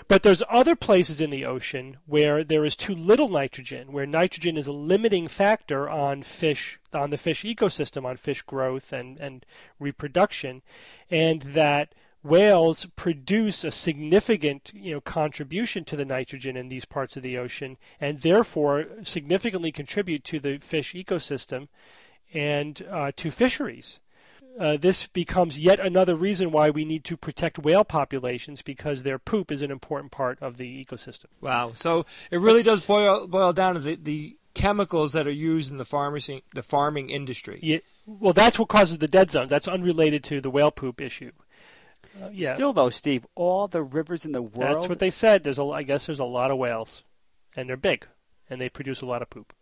But there's other places in the ocean where there is too little nitrogen, where nitrogen is a limiting factor on fish on the fish ecosystem, on fish growth and, and reproduction, and that whales produce a significant you know contribution to the nitrogen in these parts of the ocean and therefore significantly contribute to the fish ecosystem and uh, to fisheries uh, this becomes yet another reason why we need to protect whale populations because their poop is an important part of the ecosystem. Wow. So it really does boil boil down to the, the chemicals that are used in the farming the farming industry. Yeah, well, that's what causes the dead zones. That's unrelated to the whale poop issue. Uh, yeah, Still, though, Steve, all the rivers in the world. that's what they said. There's a, I guess there's a lot of whales, and they're big, and they produce a lot of poop.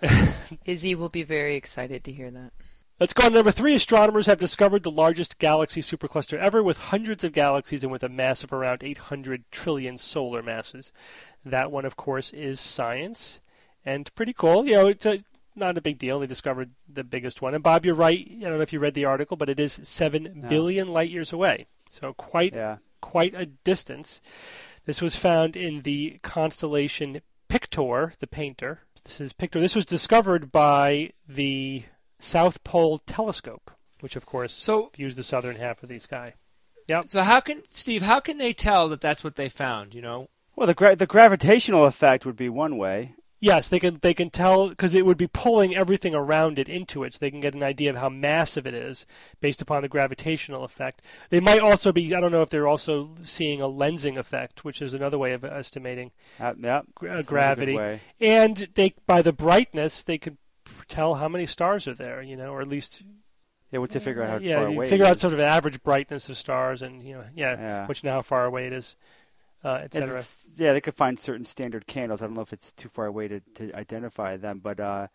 Izzy will be very excited to hear that. Let's go on to number three. Astronomers have discovered the largest galaxy supercluster ever with hundreds of galaxies and with a mass of around 800 trillion solar masses. That one, of course, is science and pretty cool. You know, it's a, not a big deal. They discovered the biggest one. And Bob, you're right. I don't know if you read the article, but it is seven No. billion light years away. So quite Yeah. quite a distance. This was found in the constellation Pictor, the painter. This is Pictor. This was discovered by the South Pole Telescope, which of course So- views the southern half of the sky. So how can Steve? How can they tell that that's what they found? You know, Well, the gra- the gravitational effect would be one way. Yes, they can they can tell because it would be pulling everything around it into it, so they can get an idea of how massive it is based upon the gravitational effect. They might also be I don't know if they're also seeing a lensing effect, which is another way of estimating Uh, yeah, gra- that's another good gravity. And they by the brightness they could tell how many stars are there, you know, or at least Yeah, once they figure out how yeah, far away. figure it out sort of an average brightness of stars, and you know, yeah, Yeah. which now how far away it is, uh, etc. Yeah, they could find certain standard candles. I don't know if it's too far away to, to identify them, but uh,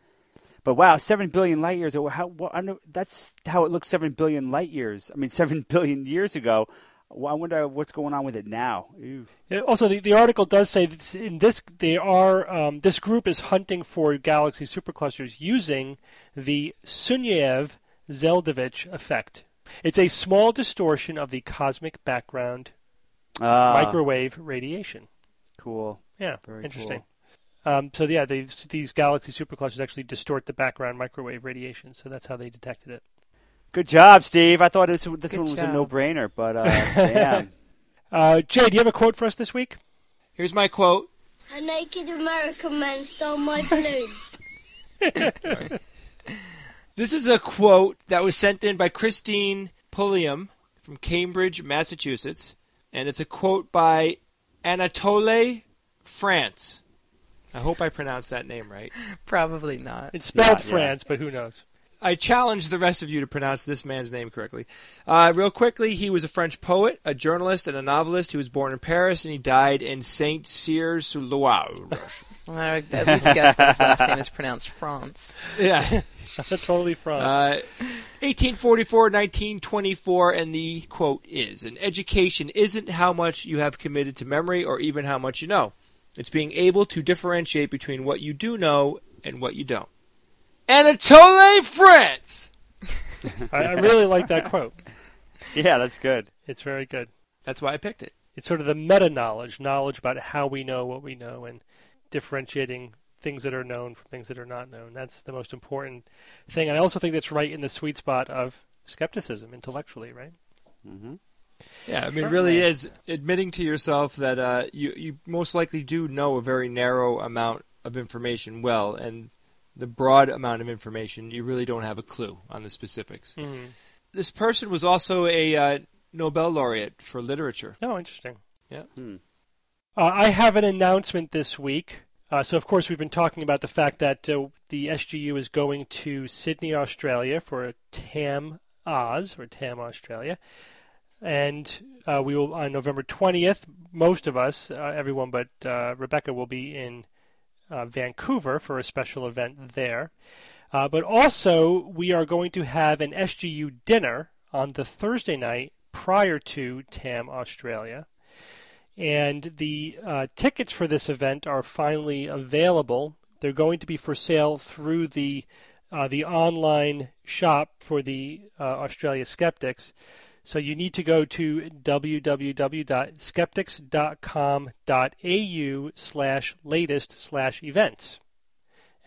but wow, seven billion light years. How? Well, I know that's how it looked seven billion light years. I mean, seven billion years ago. Well, I wonder what's going on with it now. Yeah, Also, the, the article does say that in this they are um, this group is hunting for galaxy superclusters using the Sunyaev Zeldovich effect. It's a small distortion of the cosmic background Ah, microwave radiation. cool. Yeah, Very interesting. Um, so yeah, they, these galaxy superclusters actually distort the background microwave radiation. So that's how they detected it. Good job, Steve. I thought this, this Good one was a no-brainer, but uh, damn. Uh, Jay, do you have a quote for us this week? here's my quote. A naked American man stole my balloon. This is a quote that was sent in by Christine Pulliam from Cambridge, Massachusetts, and it's a quote by Anatole France. I hope I pronounced that name right. Probably not. It's spelled Yeah, yeah. France, but who knows? I challenge the rest of you to pronounce this man's name correctly. Uh, real quickly, he was a French poet, a journalist, and a novelist. He was born in Paris, and he died in Saint Cyr sur Loire. Well, I at least guess that his last name is pronounced France. yeah. totally France. Uh, 1844, 1924, and the quote is An education isn't how much you have committed to memory or even how much you know. It's being able to differentiate between what you do know and what you don't. Anatole France! I, I really like that quote. Yeah, that's good. It's very good. That's why I picked it. It's sort of the meta knowledge, knowledge about how we know what we know, and differentiating things that are known from things that are not known. That's the most important thing. And I also think that's right in the sweet spot of skepticism intellectually, right? hmm Yeah, I mean, it really is admitting to yourself that uh, you, you most likely do know a very narrow amount of information well, and the broad amount of information, you really don't have a clue on the specifics. Mm-hmm. This person was also a uh, Nobel laureate for literature. Oh, interesting. Yeah. Hmm. Uh, I have an announcement this week. Uh, so, of course, we've been talking about the fact that uh, the SGU is going to Sydney, Australia for TAM Oz, or TAM Australia. And uh, we will, on November 20th, most of us, uh, everyone but uh, Rebecca, will be in uh, Vancouver for a special event there. But also, we are going to have an SGU dinner on the Thursday night prior to TAM Australia. And the uh, tickets for this event are finally available. They're going to be for sale through the uh, the online shop for the uh, Australia Skeptics. So you need to go to www.skeptics.com.au slash latest slash events.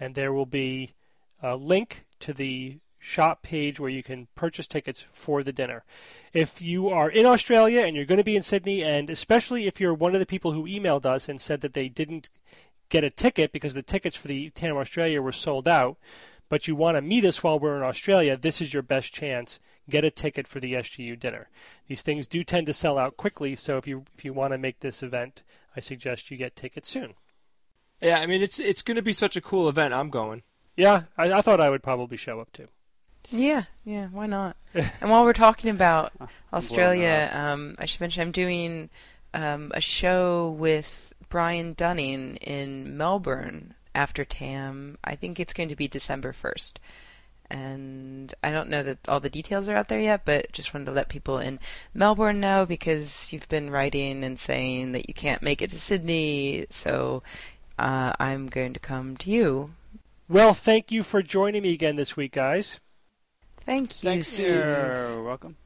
And there will be a link to the shop page where you can purchase tickets for the dinner. If you are in Australia and you're going to be in Sydney, and especially if you're one of the people who emailed us and said that they didn't get a ticket because the tickets for the TAM Australia were sold out, but you want to meet us while we're in Australia, this is your best chance. Get a ticket for the SGU dinner. These things do tend to sell out quickly, so if you if you want to make this event, I suggest you get tickets soon. Yeah, I mean, it's it's going to be such a cool event. I'm going. Yeah, I, I thought I would probably show up too. Yeah, yeah, why not? and while we're talking about Australia, um, I should mention I'm doing um, a show with Brian Dunning in Melbourne after TAM. I think it's going to be December 1st. And I don't know that all the details are out there yet, but just wanted to let people in Melbourne know because you've been writing and saying that you can't make it to Sydney. So uh, I'm going to come to you. Well, thank you for joining me again this week, guys. Thank you, Thanks, Steve. You're welcome.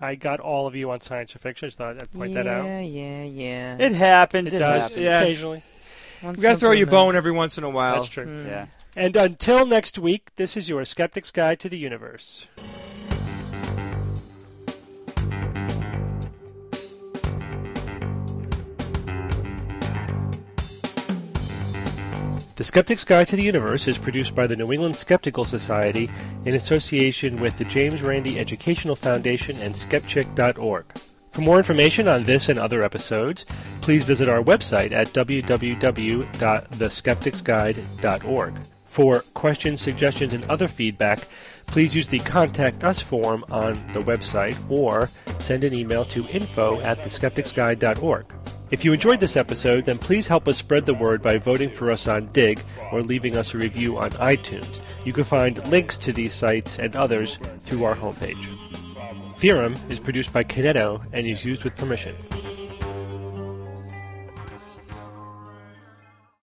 I got all of you on science or fiction. I just thought I'd point that out. Yeah, yeah, yeah. It happens. It It, does happens. Yeah. occasionally. Want We got to throw you a bone every once in a while. That's true. Mm. Yeah. And until next week, this is your Skeptic's Guide to the Universe. The Skeptic's Guide to the Universe is produced by the New England Skeptical Society in association with the James Randi Educational Foundation and Skepchick.org. For more information on this and other episodes, please visit our website at www.theskepticsguide.org. For questions, suggestions, and other feedback, please use the Contact Us form on the website or send an email to info at theskepticsguide.org. If you enjoyed this episode, then please help us spread the word by voting for us on Digg or leaving us a review on iTunes. You can find links to these sites and others through our homepage. Theorem is produced by Kineto and is used with permission.